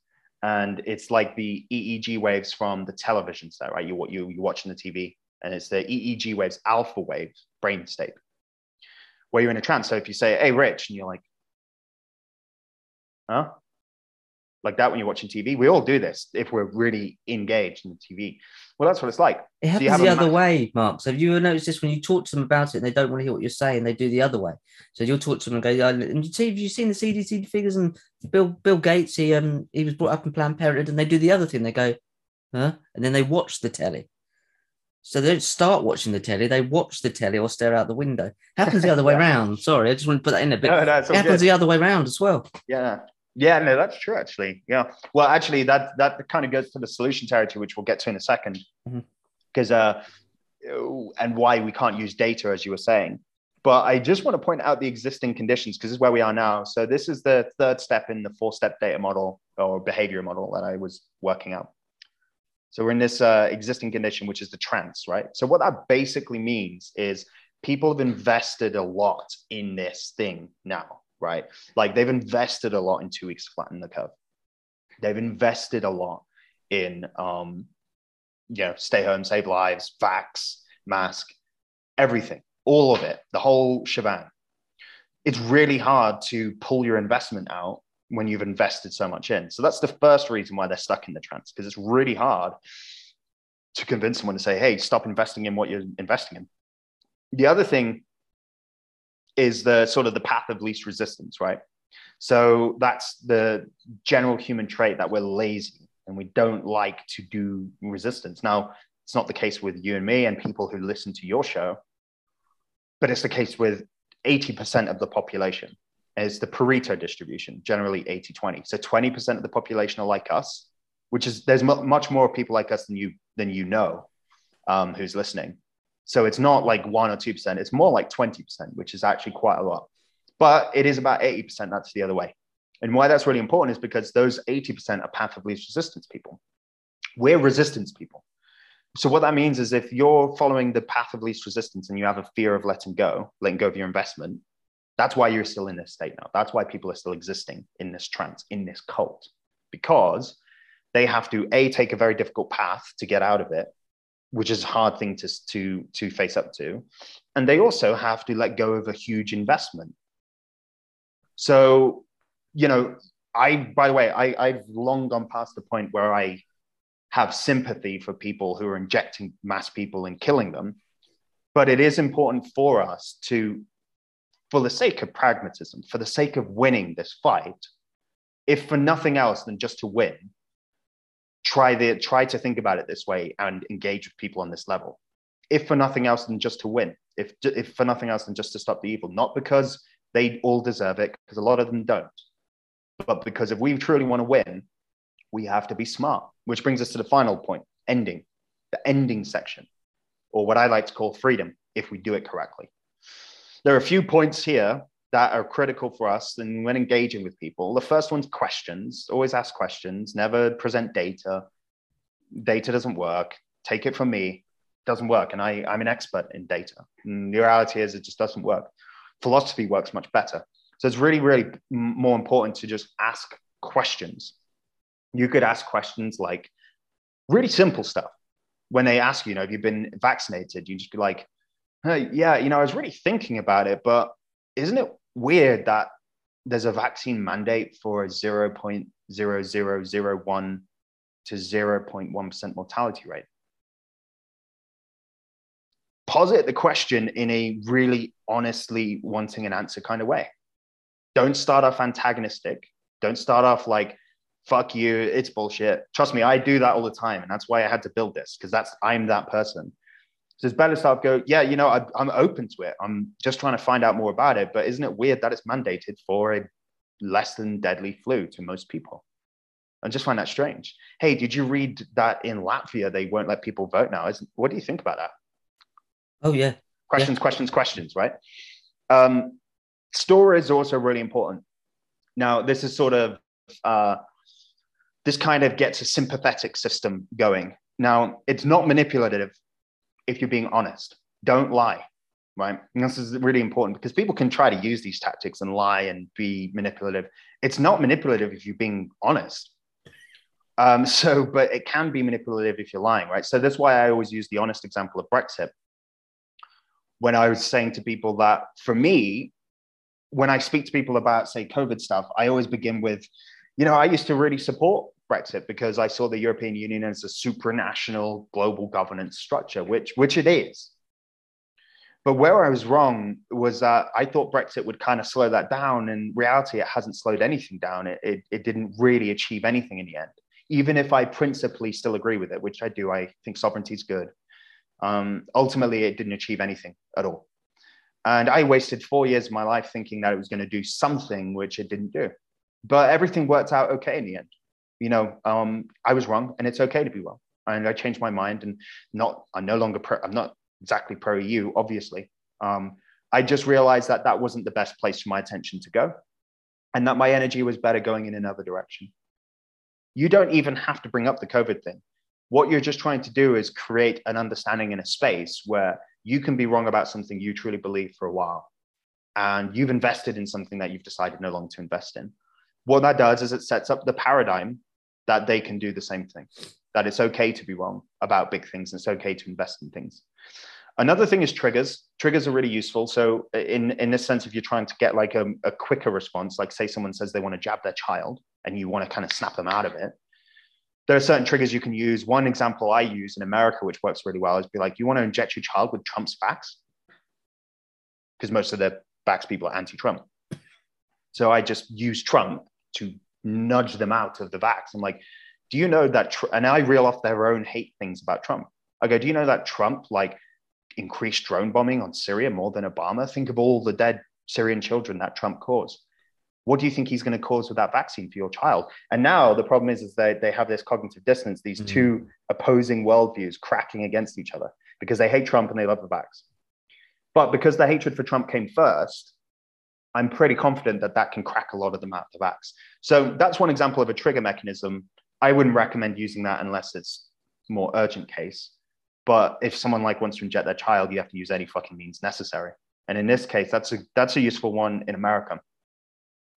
And it's like the EEG waves from the television set, right? You, you, you're watching the TV, and it's the EEG waves, alpha waves, brain state, where you're in a trance. So if you say, hey, Rich, and you're like, huh? Like that when you're watching TV. We all do this if we're really engaged in the TV. Well, that's what it's like. It happens have the other ma- way, Mark. So have you ever noticed this when you talk to them about it and they don't want to hear what you're saying, they do the other way. So you'll talk to them and go, "Yeah, and you see, have you seen the CDC figures and Bill Bill Gates? He um he was brought up in Planned Parenthood, and they do the other thing. They go, huh? And then they watch the telly. So they don't start watching the telly, they watch the telly or stare out the window. Happens the other way around. Sorry, I just want to put that in a bit. No, no, it happens good. the other way around as well. Yeah. Yeah, no, that's true actually. Yeah. Well, actually that that kind of goes to the solution territory, which we'll get to in a second. Because uh and why we can't use data as you were saying. But I just want to point out the existing conditions because this is where we are now. So this is the third step in the four-step data model or behavior model that I was working out. So we're in this uh, existing condition, which is the trance, right? So what that basically means is people have invested a lot in this thing now, right? Like they've invested a lot in two weeks to flatten the curve. They've invested a lot in, um, you know, stay home, save lives, vax, mask, everything, all of it, the whole shebang. It's really hard to pull your investment out when you've invested so much in. So that's the first reason why they're stuck in the trance because it's really hard to convince someone to say, hey, stop investing in what you're investing in. The other thing is the sort of the path of least resistance, right? So that's the general human trait that we're lazy and we don't like to do resistance. Now, it's not the case with you and me and people who listen to your show, but it's the case with 80% of the population. It's the Pareto distribution, generally 80 20. So 20% of the population are like us, which is there's mu- much more people like us than you than you know um, who's listening. So it's not like one or two percent; it's more like twenty percent, which is actually quite a lot. But it is about eighty percent that's the other way. And why that's really important is because those eighty percent are path of least resistance people. We're resistance people. So what that means is if you're following the path of least resistance and you have a fear of letting go, letting go of your investment, that's why you're still in this state now. That's why people are still existing in this trance, in this cult, because they have to a take a very difficult path to get out of it, which is a hard thing to to to face up to, and they also have to let go of a huge investment. So, you know, I by the way, I I've long gone past the point where I have sympathy for people who are injecting mass people and killing them, but it is important for us to for the sake of pragmatism, for the sake of winning this fight, if for nothing else than just to win, try the try to think about it this way and engage with people on this level. If for nothing else than just to win, if if for nothing else than just to stop the evil, not because they all deserve it, because a lot of them don't, but because if we truly want to win, we have to be smart. Which brings us to the final point: ending, the ending section, or what I like to call freedom, if we do it correctly there are a few points here that are critical for us and when engaging with people. The first one's questions. Always ask questions, never present data. Data doesn't work. Take it from me, doesn't work. And I, I'm an expert in data. And the reality is, it just doesn't work. Philosophy works much better. So it's really, really more important to just ask questions. You could ask questions like really simple stuff. When they ask you, you know, have you been vaccinated? You just be like, Hey, yeah, you know, I was really thinking about it, but isn't it weird that there's a vaccine mandate for a 0.0001 to 0.1% mortality rate? Posit the question in a really honestly wanting an answer kind of way. Don't start off antagonistic. Don't start off like, fuck you, it's bullshit. Trust me, I do that all the time. And that's why I had to build this, because that's I'm that person. So better to go, yeah, you know, I, I'm open to it. I'm just trying to find out more about it. But isn't it weird that it's mandated for a less than deadly flu to most people? I just find that strange. Hey, did you read that in Latvia they won't let people vote now? Isn't, what do you think about that? Oh yeah. Questions, questions, questions, right? Um, story is also really important. Now, this is sort of uh, this kind of gets a sympathetic system going. Now, it's not manipulative if you're being honest. Don't lie, right? And this is really important because people can try to use these tactics and lie and be manipulative. It's not manipulative if you're being honest. Um, so, but it can be manipulative if you're lying, right? So that's why I always use the honest example of Brexit. When I was saying to people that for me, when I speak to people about, say, COVID stuff, I always begin with, you know, I used to really support Brexit because I saw the European Union as a supranational global governance structure, which which it is. But where I was wrong was that I thought Brexit would kind of slow that down. In reality, it hasn't slowed anything down. It, it, it didn't really achieve anything in the end. Even if I principally still agree with it, which I do, I think sovereignty is good. Um, ultimately, it didn't achieve anything at all. And I wasted four years of my life thinking that it was going to do something which it didn't do. But everything worked out okay in the end. You know, um, I was wrong, and it's okay to be wrong. And I changed my mind, and not I'm no longer pro, I'm not exactly pro EU, obviously. Um, I just realized that that wasn't the best place for my attention to go, and that my energy was better going in another direction. You don't even have to bring up the COVID thing. What you're just trying to do is create an understanding in a space where you can be wrong about something you truly believe for a while. And you've invested in something that you've decided no longer to invest in. What that does is it sets up the paradigm that they can do the same thing, that it's okay to be wrong about big things and it's okay to invest in things. Another thing is triggers. Triggers are really useful. So, in, in this sense, if you're trying to get like a, a quicker response, like say someone says they want to jab their child and you want to kind of snap them out of it, there are certain triggers you can use. One example I use in America, which works really well, is be like, you want to inject your child with Trump's vax? Because most of the vax people are anti Trump. So I just use Trump to nudge them out of the vax. I'm like, do you know that? Tr-? And I reel off their own hate things about Trump. I go, do you know that Trump like increased drone bombing on Syria more than Obama? Think of all the dead Syrian children that Trump caused what do you think he's going to cause with that vaccine for your child? And now the problem is, is that they have this cognitive dissonance, these mm-hmm. two opposing worldviews cracking against each other because they hate Trump and they love the vax. But because the hatred for Trump came first, I'm pretty confident that that can crack a lot of them out of the vax. So that's one example of a trigger mechanism. I wouldn't recommend using that unless it's more urgent case. But if someone like wants to inject their child, you have to use any fucking means necessary. And in this case, that's a that's a useful one in America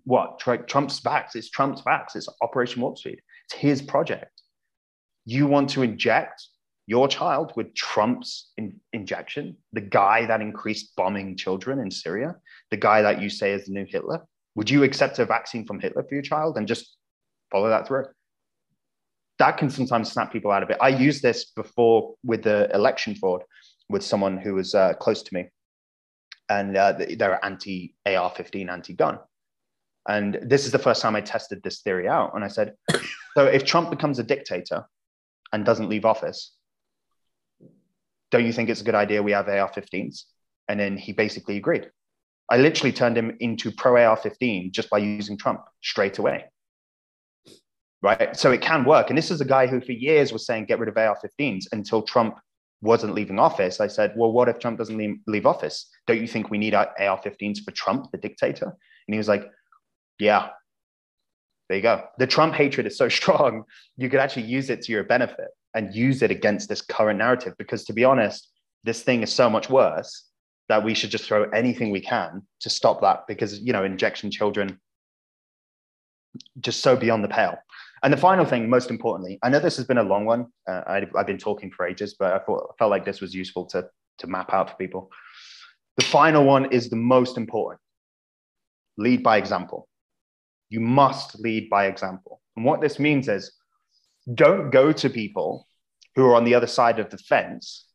what Trump's vax. It's Trump's vax. It's Operation Warp Speed. It's his project. You want to inject your child with Trump's in- injection, the guy that increased bombing children in Syria, the guy that you say is the new Hitler. Would you accept a vaccine from Hitler for your child and just follow that through? That can sometimes snap people out of it. I used this before with the election fraud with someone who was uh, close to me, and uh, they're anti AR 15, anti gun. And this is the first time I tested this theory out. And I said, so if Trump becomes a dictator and doesn't leave office, don't you think it's a good idea we have AR 15s? And then he basically agreed. I literally turned him into pro AR 15 just by using Trump straight away. Right. So it can work. And this is a guy who for years was saying get rid of AR 15s until Trump wasn't leaving office. I said, well, what if Trump doesn't leave, leave office? Don't you think we need AR 15s for Trump, the dictator? And he was like, yeah, there you go. The Trump hatred is so strong, you could actually use it to your benefit and use it against this current narrative. Because to be honest, this thing is so much worse that we should just throw anything we can to stop that because, you know, injection children just so beyond the pale. And the final thing, most importantly, I know this has been a long one. Uh, I, have been talking for ages, but I thought, I felt like this was useful to, to map out for people. The final one is the most important lead by example. You must lead by example. And what this means is don't go to people who are on the other side of the fence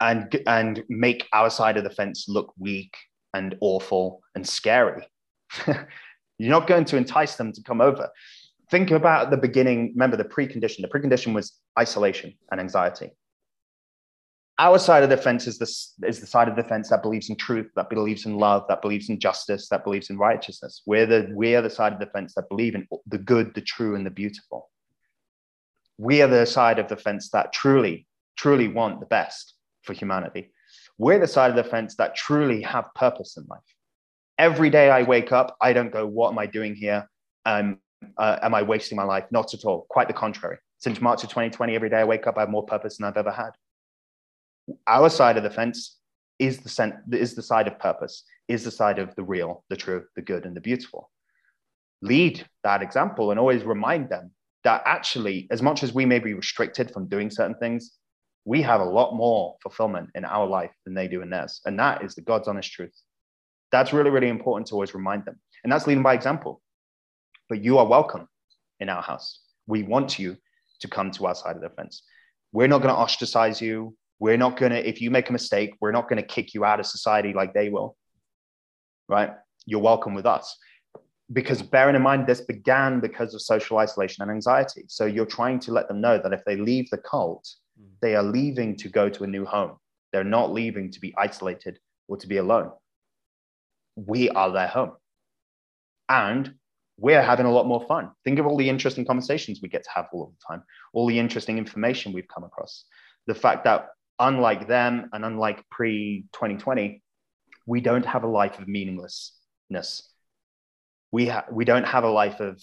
and, and make our side of the fence look weak and awful and scary. You're not going to entice them to come over. Think about the beginning. Remember the precondition. The precondition was isolation and anxiety our side of the fence is this is the side of the fence that believes in truth, that believes in love, that believes in justice, that believes in righteousness. We're the we're the side of the fence that believe in the good, the true, and the beautiful. We are the side of the fence that truly, truly want the best for humanity. We're the side of the fence that truly have purpose in life. Every day I wake up, I don't go, "What am I doing here? Um, uh, am I wasting my life?" Not at all. Quite the contrary. Since March of 2020, every day I wake up, I have more purpose than I've ever had our side of the fence is the is the side of purpose, is the side of the real, the true, the good, and the beautiful. Lead that example and always remind them that actually, as much as we may be restricted from doing certain things, we have a lot more fulfillment in our life than they do in theirs. And that is the God's honest truth. That's really, really important to always remind them. And that's leading by example. But you are welcome in our house. We want you to come to our side of the fence. We're not going to ostracize you. We're not going to, if you make a mistake, we're not going to kick you out of society like they will. Right? You're welcome with us. Because bearing in mind, this began because of social isolation and anxiety. So you're trying to let them know that if they leave the cult, they are leaving to go to a new home. They're not leaving to be isolated or to be alone. We are their home. And we're having a lot more fun. Think of all the interesting conversations we get to have all of the time, all the interesting information we've come across. The fact that, unlike them and unlike pre 2020, we don't have a life of meaninglessness. We, ha- we don't have a life of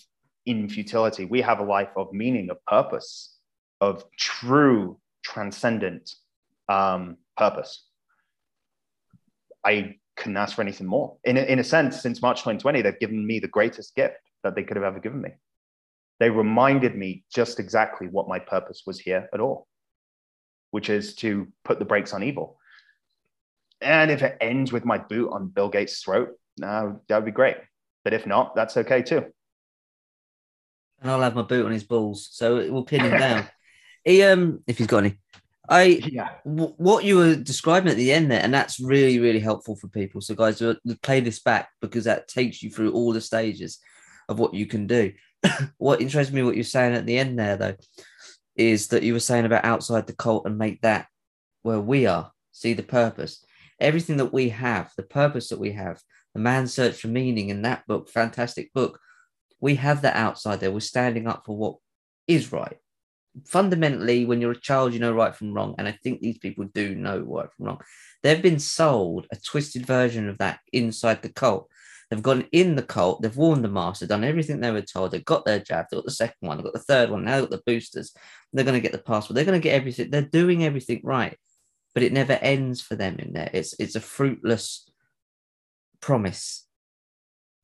infutility. We have a life of meaning, of purpose, of true transcendent um, purpose. I couldn't ask for anything more. In a, in a sense, since March 2020, they've given me the greatest gift that they could have ever given me. They reminded me just exactly what my purpose was here at all, which is to put the brakes on evil. And if it ends with my boot on Bill Gates' throat, now that would be great. But if not, that's okay too. And I'll have my boot on his balls, so it will pin him down. He um, if he's got any, I Yeah. w- what you were describing at the end there, and that's really really helpful for people. So guys, uh, play this back because that takes you through all the stages of what you can do. what interests me, what you're saying at the end there, though, is that you were saying about outside the cult and make that where we are. See the purpose, everything that we have, the purpose that we have, the man's search for meaning in that book, fantastic book. We have that outside there. We're standing up for what is right fundamentally, when you're a child, you know right from wrong. And I think these people do know right from wrong. They've been sold a twisted version of that inside the cult. They've gone in the cult, they've worn the mask, they've done everything they were told, they've got their jab, they've got the second one, they've got the third one, now they've got the boosters, they're going to get the passport, they're going to get everything, they're doing everything right, but it never ends for them in there. It's it's a fruitless promise.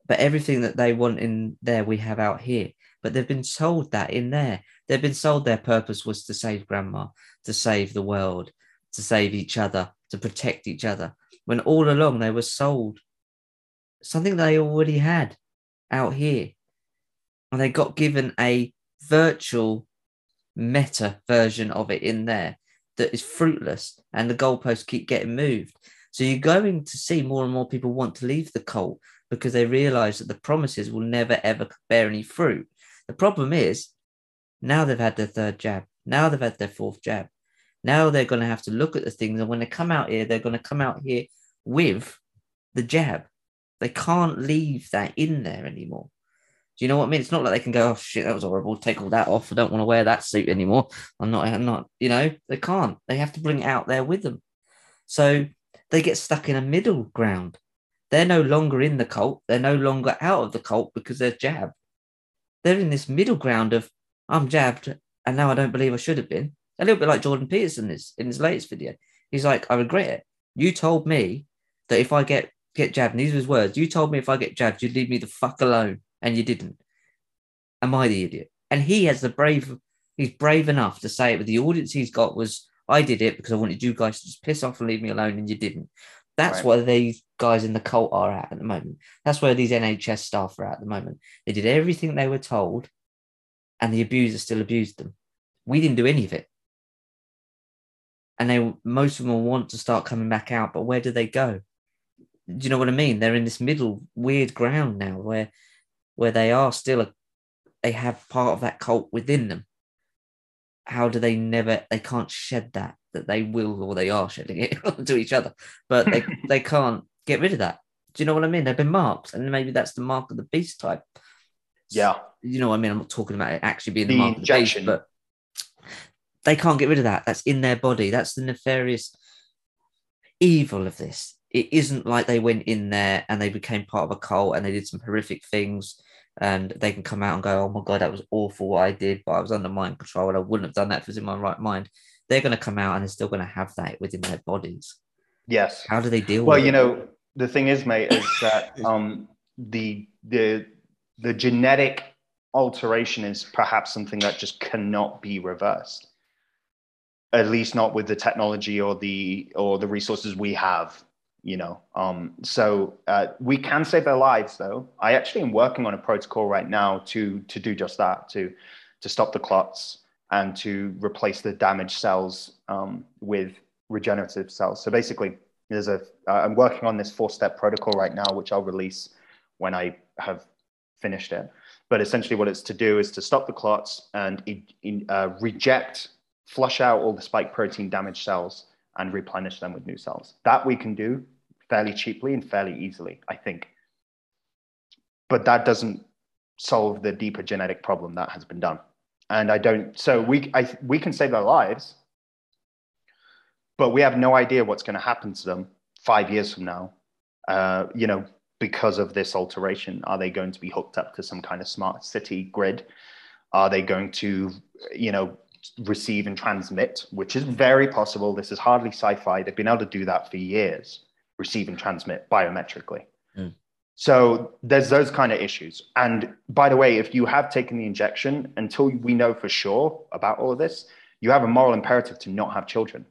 But everything that they want in there, we have out here. But they've been sold that in there. They've been sold their purpose was to save grandma, to save the world, to save each other, to protect each other. When all along they were sold something they already had out here. And they got given a virtual meta version of it in there that is fruitless and the goalposts keep getting moved. So you're going to see more and more people want to leave the cult because they realize that the promises will never ever bear any fruit. The problem is now they've had their third jab. Now they've had their fourth jab. Now they're going to have to look at the things. And when they come out here, they're going to come out here with the jab. They can't leave that in there anymore. Do you know what I mean? It's not like they can go, oh shit, that was horrible. Take all that off. I don't want to wear that suit anymore. I'm not, I'm not, you know, they can't. They have to bring it out there with them. So they get stuck in a middle ground. They're no longer in the cult. They're no longer out of the cult because they're jabbed. They're in this middle ground of I'm jabbed and now I don't believe I should have been. A little bit like Jordan Peterson is in his latest video. He's like, I regret it. You told me that if I get get jabbed, these were his words, you told me if I get jabbed, you'd leave me the fuck alone, and you didn't. Am I the idiot? And he has the brave, he's brave enough to say it, but the audience he's got was, I did it because I wanted you guys to just piss off and leave me alone, and you didn't. That's Right. where these guys in the cult are at at the moment. That's where these NHS staff are at at the moment. They did everything they were told, and the abuser still abused them. We didn't do any of it. And they most of them will want to start coming back out, but where do they go? Do you know what I mean? They're in this middle weird ground now where where they are still a they have part of that cult within them. How do they never they can't shed that that they will or they are shedding it to each other, but they they can't get rid of that. Do you know what I mean? They've been marked, and maybe that's the mark of the beast type. Yeah. You know what I mean? I'm not talking about it actually being The the, mark of the beast, but they can't get rid of that. That's in their body. That's the nefarious evil of this. It isn't like they went in there and they became part of a cult and they did some horrific things and they can come out and go, oh my God, that was awful what I did, but I was under mind control and I wouldn't have done that if it was in my right mind. They're going to come out and they're still going to have that within their bodies. Yes. How do they deal Well, you it? know, the thing is, mate, is that um, the the the genetic alteration is perhaps something that just cannot be reversed. At least not with the technology or the or the resources we have. You know, um, so uh, we can save their lives. Though I actually am working on a protocol right now to to do just that to to stop the clots and to replace the damaged cells um, with regenerative cells. So basically, there's a uh, i'm working on this four step protocol right now which i'll release when i have finished it but essentially what it's to do is to stop the clots and uh, reject flush out all the spike protein damaged cells and replenish them with new cells. That we can do fairly cheaply and fairly easily, I think. But that doesn't solve the deeper genetic problem that has been done. And I don't, so we, I, we can save their lives, but we have no idea what's going to happen to them five years from now. Uh, you know, because of this alteration, are they going to be hooked up to some kind of smart city grid? Are they going to, you know, receive and transmit, which is very possible. This is hardly sci-fi. They've been able to do that for years, receive and transmit biometrically. Mm. So there's those kind of issues. And by the way, if you have taken the injection, until we know for sure about all of this, you have a moral imperative to not have children.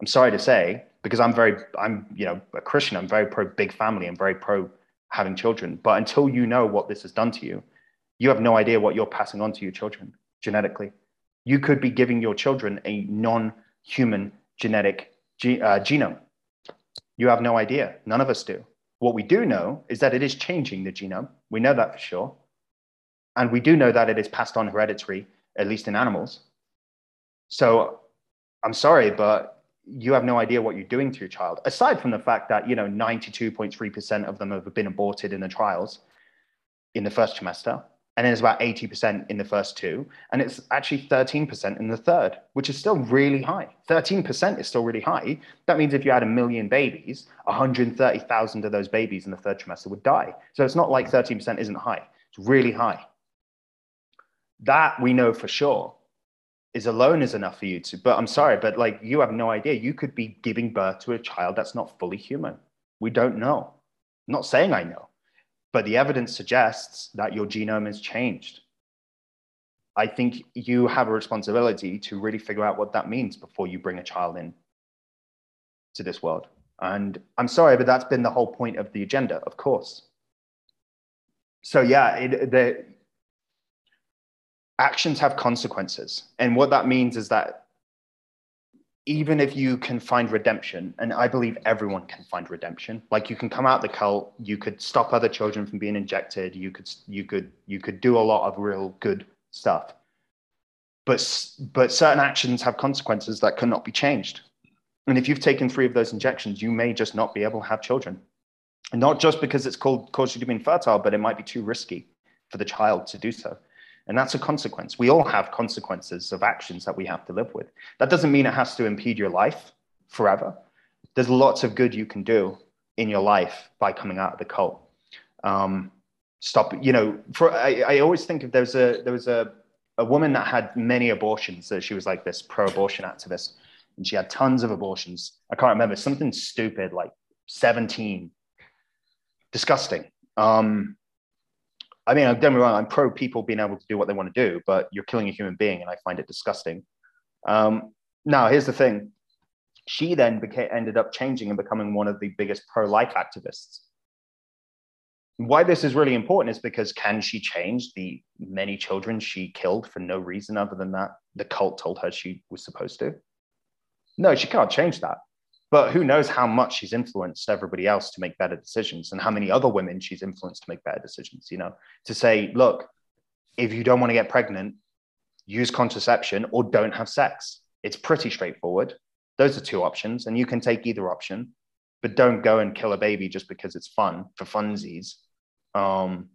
I'm sorry to say, because I'm very, I'm, you know, a Christian, I'm very pro big family, I'm very pro having children. But until you know what this has done to you, you have no idea what you're passing on to your children genetically you could be giving your children a non-human genetic ge- uh, genome. You have no idea. None of us do. What we do know is that it is changing the genome. We know that for sure. And we do know that it is passed on hereditary, at least in animals. So I'm sorry, but you have no idea what you're doing to your child. Aside from the fact that, you know, 92.3% of them have been aborted in the trials in the first trimester and then it's about 80% in the first two, and it's actually 13% in the third, which is still really high. 13% is still really high. That means if you had a million babies, 130,000 of those babies in the third trimester would die. So it's not like 13% isn't high, it's really high. That we know for sure is alone is enough for you to, but I'm sorry, but like you have no idea. You could be giving birth to a child that's not fully human. We don't know. I'm not saying I know but the evidence suggests that your genome has changed. I think you have a responsibility to really figure out what that means before you bring a child in to this world. And I'm sorry, but that's been the whole point of the agenda, of course. So yeah, it, the actions have consequences, and what that means is that even if you can find redemption, and I believe everyone can find redemption, like you can come out the cult, you could stop other children from being injected, you could you could you could do a lot of real good stuff. But but certain actions have consequences that cannot be changed. And if you've taken three of those injections, you may just not be able to have children. And not just because it's called caused you to be infertile, but it might be too risky for the child to do so. And that's a consequence. We all have consequences of actions that we have to live with. That doesn't mean it has to impede your life forever. There's lots of good you can do in your life by coming out of the cult. Um, stop, you know, for, I, I always think if there's a, there was a, a woman that had many abortions, that she was like this pro abortion activist, and she had tons of abortions. I can't remember, something stupid like 17. Disgusting. Um, I mean, don't me wrong, I'm pro people being able to do what they want to do, but you're killing a human being, and I find it disgusting. Um, now, here's the thing. She then became, ended up changing and becoming one of the biggest pro life activists. Why this is really important is because can she change the many children she killed for no reason other than that the cult told her she was supposed to? No, she can't change that. But who knows how much she's influenced everybody else to make better decisions and how many other women she's influenced to make better decisions, you know, to say, look, if you don't want to get pregnant, use contraception or don't have sex. It's pretty straightforward. Those are two options, and you can take either option, but don't go and kill a baby just because it's fun for funsies. Um,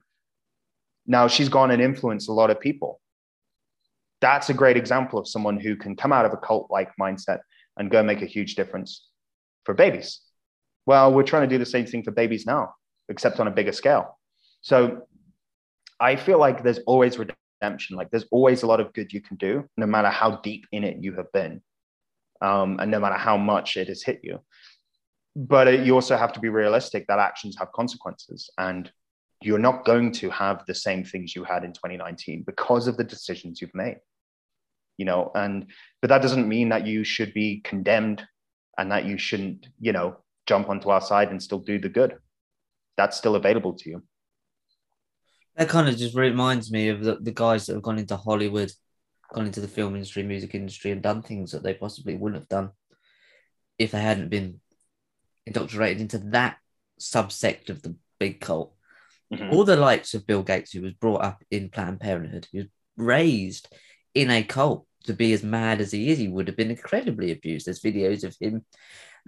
now she's gone and influenced a lot of people. That's a great example of someone who can come out of a cult like mindset and go make a huge difference for babies. Well, we're trying to do the same thing for babies now, except on a bigger scale. So I feel like there's always redemption. Like there's always a lot of good you can do, no matter how deep in it you have been, um, and no matter how much it has hit you. But it, you also have to be realistic that actions have consequences, and you're not going to have the same things you had in 2019 because of the decisions you've made. You know, and but that doesn't mean that you should be condemned and that you shouldn't, you know, jump onto our side and still do the good. That's still available to you. That kind of just reminds me of the, the guys that have gone into Hollywood, gone into the film industry, music industry, and done things that they possibly wouldn't have done if they hadn't been indoctrinated into that subsect of the big cult. Mm-hmm. All the likes of Bill Gates, who was brought up in Planned Parenthood, who was raised in a cult to be as mad as he is, he would have been incredibly abused. There's videos of him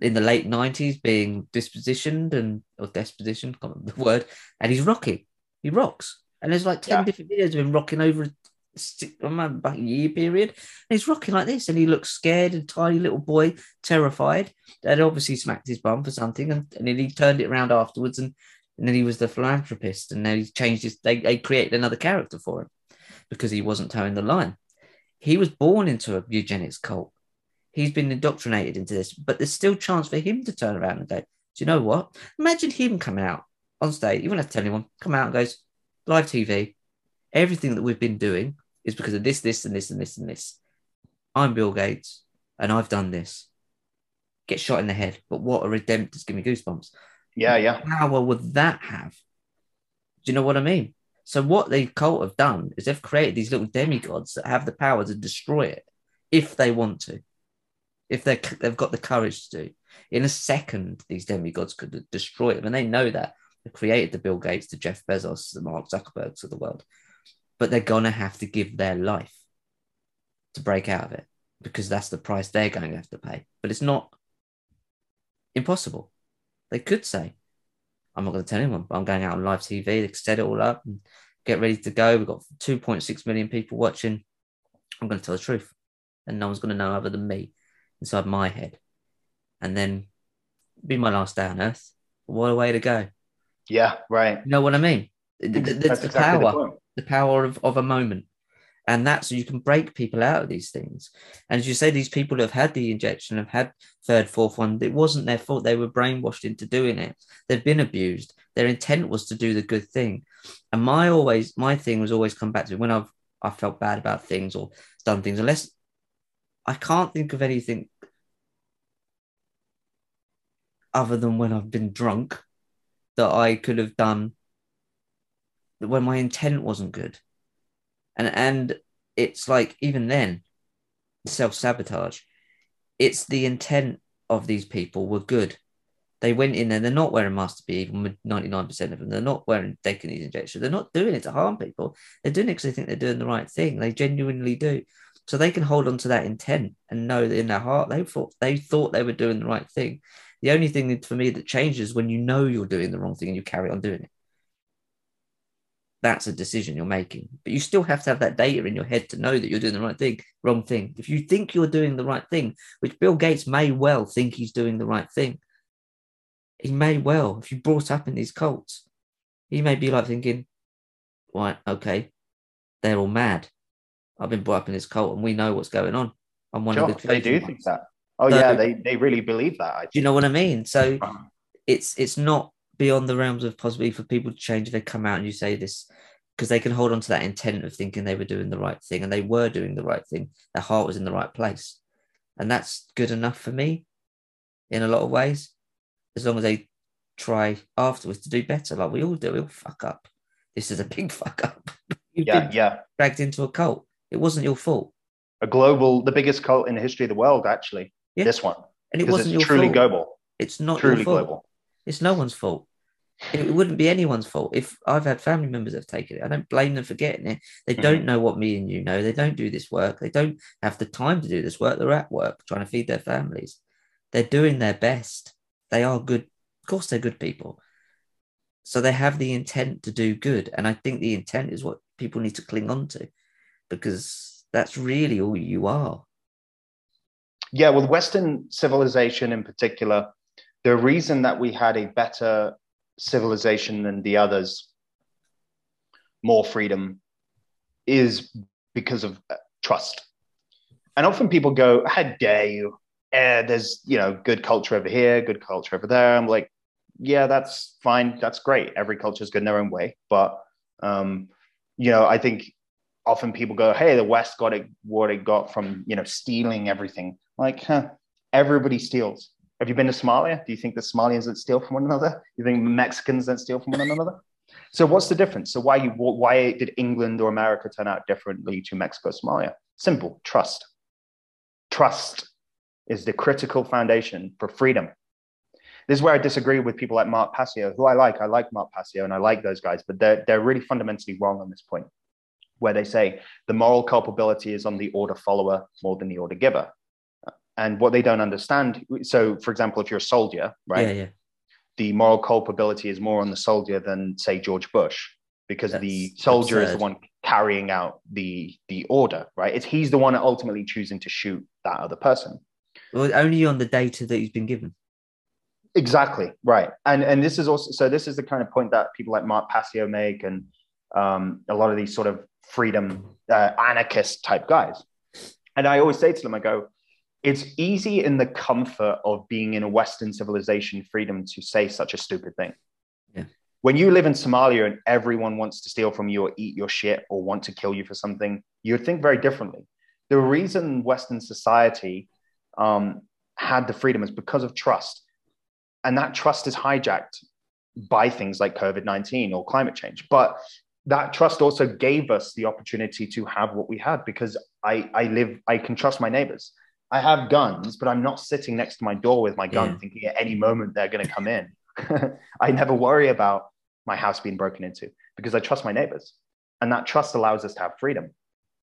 in the late 90s being dispositioned and or disposition, can't remember the word, and he's rocking. He rocks. And there's like 10 Yeah. different videos of him rocking over a, si- I remember about a year period. And he's rocking like this, and he looks scared and tiny little boy, terrified. They'd obviously smacked his bum for something, and, and then he turned it around afterwards, and, and then he was the philanthropist, and then he changed his. They, they created another character for him because he wasn't toeing the line. He was born into a eugenics cult. He's been indoctrinated into this, but there's still chance for him to turn around and go, Do you know what? Imagine him coming out on stage. You won't have to tell anyone. Come out and goes, live TV. Everything that we've been doing is because of this, this, and this, and this, and this. I'm Bill Gates, and I've done this. Get shot in the head, but what a redemptors give me goosebumps. Yeah, yeah. Power would that have? Do you know what I mean? So what the cult have done is they've created these little demigods that have the power to destroy it if they want to, if they they've got the courage to do. In a second, these demigods could destroy it, and they know that. They created the Bill Gates, the Jeff Bezos, the Mark Zuckerbergs of the world, but they're gonna have to give their life to break out of it because that's the price they're going to have to pay. But it's not impossible. They could say, I'm not going to tell anyone, but I'm going out on live TV. Could set it all up and get ready to go. We've got 2.6 million people watching. I'm going to tell the truth. And no one's going to know other than me inside my head. And then be my last day on earth. What a way to go. Yeah, right. You know what I mean? The, the- the- the exactly power point. the power of, of a moment. And that's so you can break people out of these things. And as you say, these people have had the injection, have had third, fourth one. It wasn't their fault. They were brainwashed into doing it. They've been abused. Their intent was to do the good thing. And my always my thing was always come back to when I've I felt bad about things or done things, unless I can't think of anything other than when I've been drunk that I could have done when my intent wasn't good. And and it's like even then, self-sabotage. It's the intent of these people were good. They went in there, they're not wearing masks to be even 99% of them. They're not wearing taking these injections. They're not doing it to harm people. They're doing it because they think they're doing the right thing. They genuinely do. So they can hold on to that intent and know that in their heart they thought they thought they were doing the right thing. The only thing for me that changes when you know you're doing the wrong thing and you carry on doing it. That's a decision you're making. But you still have to have that data in your head to know that you're doing the right thing, wrong thing. If you think you're doing the right thing, which Bill Gates may well think he's doing the right thing, he may well, if you brought up in these cults, he may be like thinking, right, okay, they're all mad. I've been brought up in this cult and we know what's going on. I'm one Sure, of the they do chosen think that. Oh So- yeah, they, they really believe that. I Do you know what I mean? So it's it's not beyond the realms of possibility for people to change if they come out and you say this because they can hold on to that intent of thinking they were doing the right thing and they were doing the right thing. Their heart was in the right place. And that's good enough for me in a lot of ways, as long as they try afterwards to do better, like we all do. We all fuck up. This is a big fuck up. You've Yeah, yeah. dragged into a cult. It wasn't your fault. A global, the biggest cult in the history of the world, actually. Yeah. This one. And it wasn't truly fault. global. It's not Truly your fault. global. It's no one's fault. It wouldn't be anyone's fault. If I've had family members that have taken it, I don't blame them for getting it. They Mm-hmm. don't know what me and you know. They don't do this work. They don't have the time to do this work. They're at work trying to feed their families. They're doing their best. They are good. Of course, they're good people. So they have the intent to do good. And I think the intent is what people need to cling on to because that's really all you are. Yeah, with Western civilization in particular, the reason that we had a better civilization than the others, more freedom, is because of uh, trust. And often people go, "How dare you? Eh, there's you know good culture over here, good culture over there." I'm like, "Yeah, that's fine. That's great. Every culture is good in their own way." But um, you know, I think often people go, "Hey, the West got it what it got from you know stealing everything." Like, huh? Everybody steals. Have you been to Somalia? Do you think the Somalians that steal from one another? You think the Mexicans that steal from one another? So what's the difference? So why you why did England or America turn out differently to Mexico, Somalia? Simple, trust. Trust is the critical foundation for freedom. This is where I disagree with people like Mark Passio, who I like. I like Mark Passio and I like those guys, but they're they're really fundamentally wrong on this point. where they say the moral culpability is on the order follower more than the order giver. And what they don't understand, so for example, if you're a soldier, right, Yeah, yeah. the moral culpability is more on the soldier than say George Bush, because the That's soldier is the one carrying out the the order, right? It's he's the one ultimately choosing to shoot that other person. Well, only on the data that he's been given. Exactly right, and and this is also so this is the kind of point that people like Mark Passio make, and um, a lot of these sort of freedom uh, anarchist type guys. And I always say to them, I go, it's easy in the comfort of being in a Western civilization freedom to say such a stupid thing. Yeah. When you live in Somalia and everyone wants to steal from you or eat your shit or want to kill you for something, you would think very differently. The reason Western society um, had the freedom is because of trust. And that trust is hijacked by things like COVID 19 or climate change. But that trust also gave us the opportunity to have what we had because I, I live, I can trust my neighbors. I have guns, but I'm not sitting next to my door with my gun Yeah. thinking at any moment they're going to come in. I never worry about my house being broken into because I trust my neighbors. And that trust allows us to have freedom.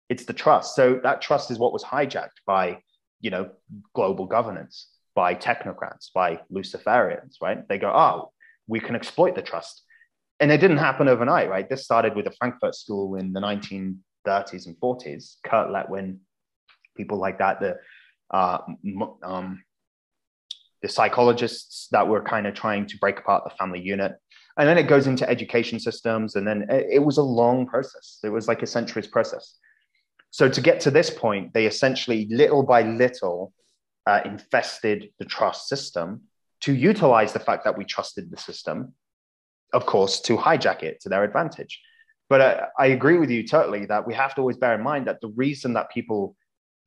It's the trust. So that trust is what was hijacked by, you know, global governance, by technocrats, by Luciferians, right? They go, oh, we can exploit the trust. And it didn't happen overnight, right? This started with the Frankfurt School in the 1930s and 40s. Kurt Lewin, people like that, the uh, um, the psychologists that were kind of trying to break apart the family unit. And then it goes into education systems. And then it, it was a long process. It was like a centuries process. So to get to this point, they essentially, little by little, uh, infested the trust system to utilize the fact that we trusted the system, of course, to hijack it to their advantage. But uh, I agree with you totally that we have to always bear in mind that the reason that people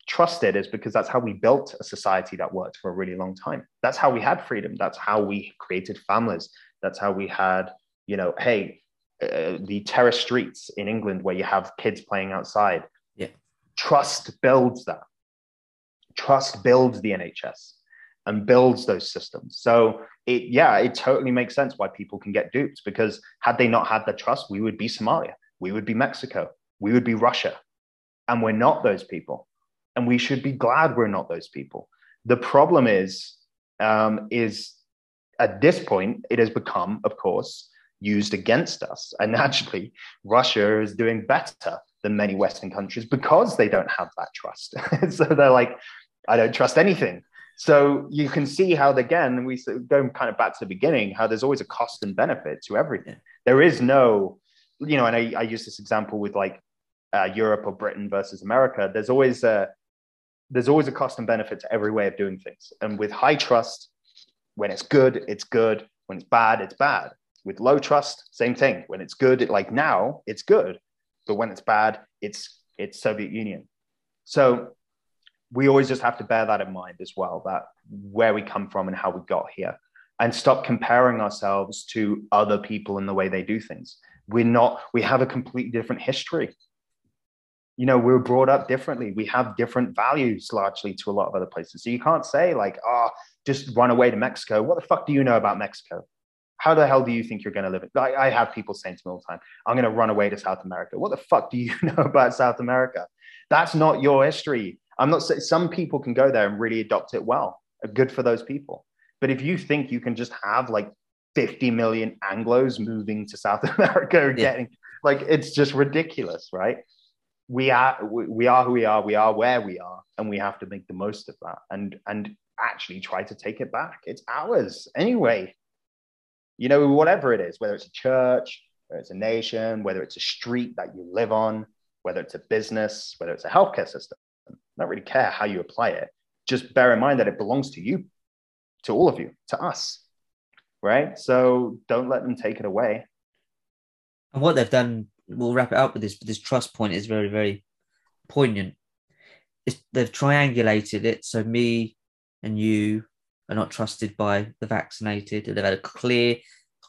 trusted is because that's how we built a society that worked for a really long time. That's how we had freedom. That's how we created families. That's how we had, you know, hey, uh, the terrace streets in England where you have kids playing outside. Yeah. Trust builds that. Trust builds the NHS and builds those systems. So it, yeah, it totally makes sense why people can get duped because had they not had the trust, we would be Somalia, we would be Mexico, we would be Russia, and we're not those people and we should be glad we're not those people. The problem is, um, is at this point, it has become, of course, used against us. And naturally, Russia is doing better than many Western countries because they don't have that trust. so they're like, I don't trust anything. So you can see how, again, we go kind of back to the beginning, how there's always a cost and benefit to everything. There is no, you know, and I, I use this example with like uh, Europe or Britain versus America. There's always a there's always a cost and benefit to every way of doing things. And with high trust, when it's good, it's good. When it's bad, it's bad. With low trust, same thing. When it's good, it, like now, it's good. But when it's bad, it's it's Soviet Union. So we always just have to bear that in mind as well, that where we come from and how we got here. And stop comparing ourselves to other people and the way they do things. We're not, we have a completely different history you know we're brought up differently. We have different values largely to a lot of other places. So you can't say like oh just run away to mexico. What the fuck do you know about mexico? How the hell do you think you're going to live I, I have people saying to me all the time i'm going to run away to south america. What the fuck do you know about south america? That's not your history. I'm not saying some people can go there and really adopt it well. Good for those people. But if you think you can just have like 50 million anglos moving to south america Yeah. getting like it's just ridiculous right we are we are who we are we are where we are and we have to make the most of that and and actually try to take it back. It's ours anyway. You know whatever it is whether it's a church whether it's a nation whether it's a street that you live on whether it's a business whether it's a healthcare system I don't really care how you apply it. Just bear in mind that it belongs to you to all of you to us right? So don't let them take it away. And what they've done, we'll wrap it up with this, but this trust point is very, very poignant. It's, they've triangulated it so me and you are not trusted by the vaccinated. They've had a clear,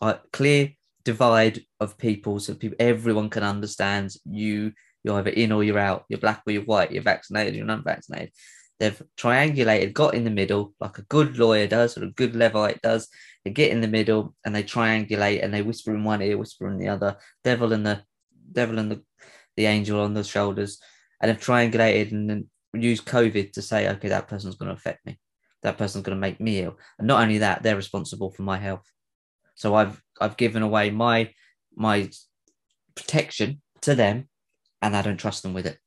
uh, clear divide of people, so people, everyone can understand you. You're either in or you're out. You're black or you're white. You're vaccinated. Or you're non-vaccinated. They've triangulated, got in the middle, like a good lawyer does, or a good Levite does. They get in the middle and they triangulate and they whisper in one ear, whisper in the other. Devil and the devil and the the angel on the shoulders and have triangulated and then used COVID to say, okay, that person's going to affect me. That person's going to make me ill. And not only that, they're responsible for my health. So I've I've given away my my protection to them and I don't trust them with it.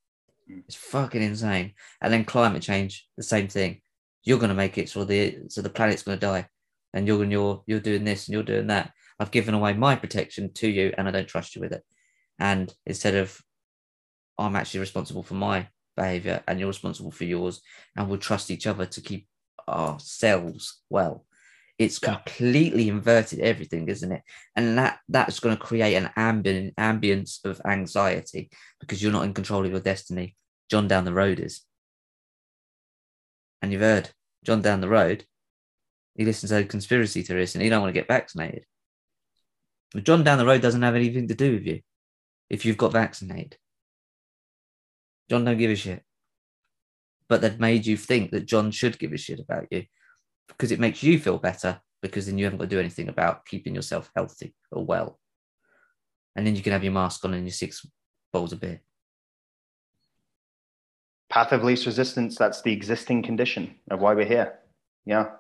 Mm. It's fucking insane. And then climate change, the same thing. You're gonna make it so the so the planet's gonna die. And you're and you're you're doing this and you're doing that. I've given away my protection to you and I don't trust you with it. And instead of I'm actually responsible for my behavior and you're responsible for yours, and we'll trust each other to keep ourselves well. It's Yeah. completely inverted everything, isn't it? And that that's going to create an ambient ambience of anxiety because you're not in control of your destiny. John down the road is. And you've heard John down the road, he listens to conspiracy theorists and he don't want to get vaccinated. But John down the road doesn't have anything to do with you if you've got vaccinated. John don't give a shit. But they've made you think that John should give a shit about you because it makes you feel better because then you haven't got to do anything about keeping yourself healthy or well. And then you can have your mask on and your six bowls of beer. Path of least resistance. That's the existing condition of why we're here. Yeah.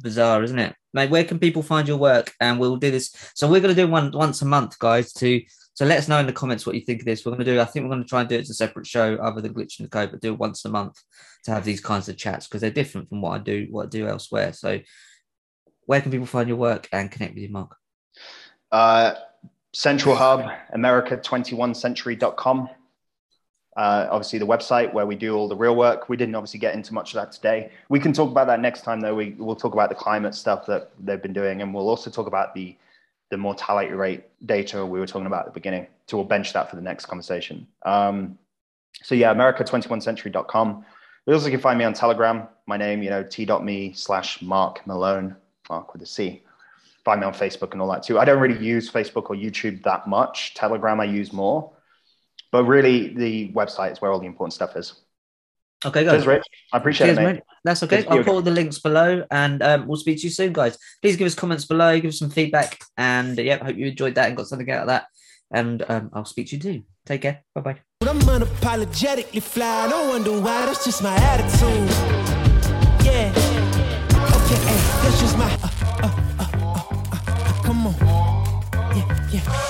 bizarre, isn't it? Mate, where can people find your work? And we'll do this. So we're going to do one once a month, guys. To so let us know in the comments what you think of this. We're going to do. I think we're going to try and do it as a separate show, other than glitching the code, but do it once a month to have these kinds of chats because they're different from what I do, what I do elsewhere. So where can people find your work and connect with you, Mark? Uh, Central Hub, America21century.com. Uh, obviously, the website where we do all the real work. We didn't obviously get into much of that today. We can talk about that next time, though. We, we'll talk about the climate stuff that they've been doing, and we'll also talk about the, the mortality rate data we were talking about at the beginning. So we'll bench that for the next conversation. Um, so, yeah, America21century.com. You also can find me on Telegram. My name, you know, t.me slash Marc Malone, Mark with a C find me on Facebook and all that too. I don't really use Facebook or YouTube that much. Telegram I use more, but really the website is where all the important stuff is. Okay, guys. Cheers, Rich. I appreciate Cheers, it, mate. mate. That's okay. Good to I'll put all the links below and um, we'll speak to you soon, guys. Please give us comments below, give us some feedback. And uh, yeah, hope you enjoyed that and got something out of that. And um, I'll speak to you soon. Take care. Bye bye. But I'm unapologetically fly. Don't wonder why. That's just my attitude. Yeah. Okay, hey, that's just my. Uh, uh, uh, uh, uh, come on. Yeah, yeah.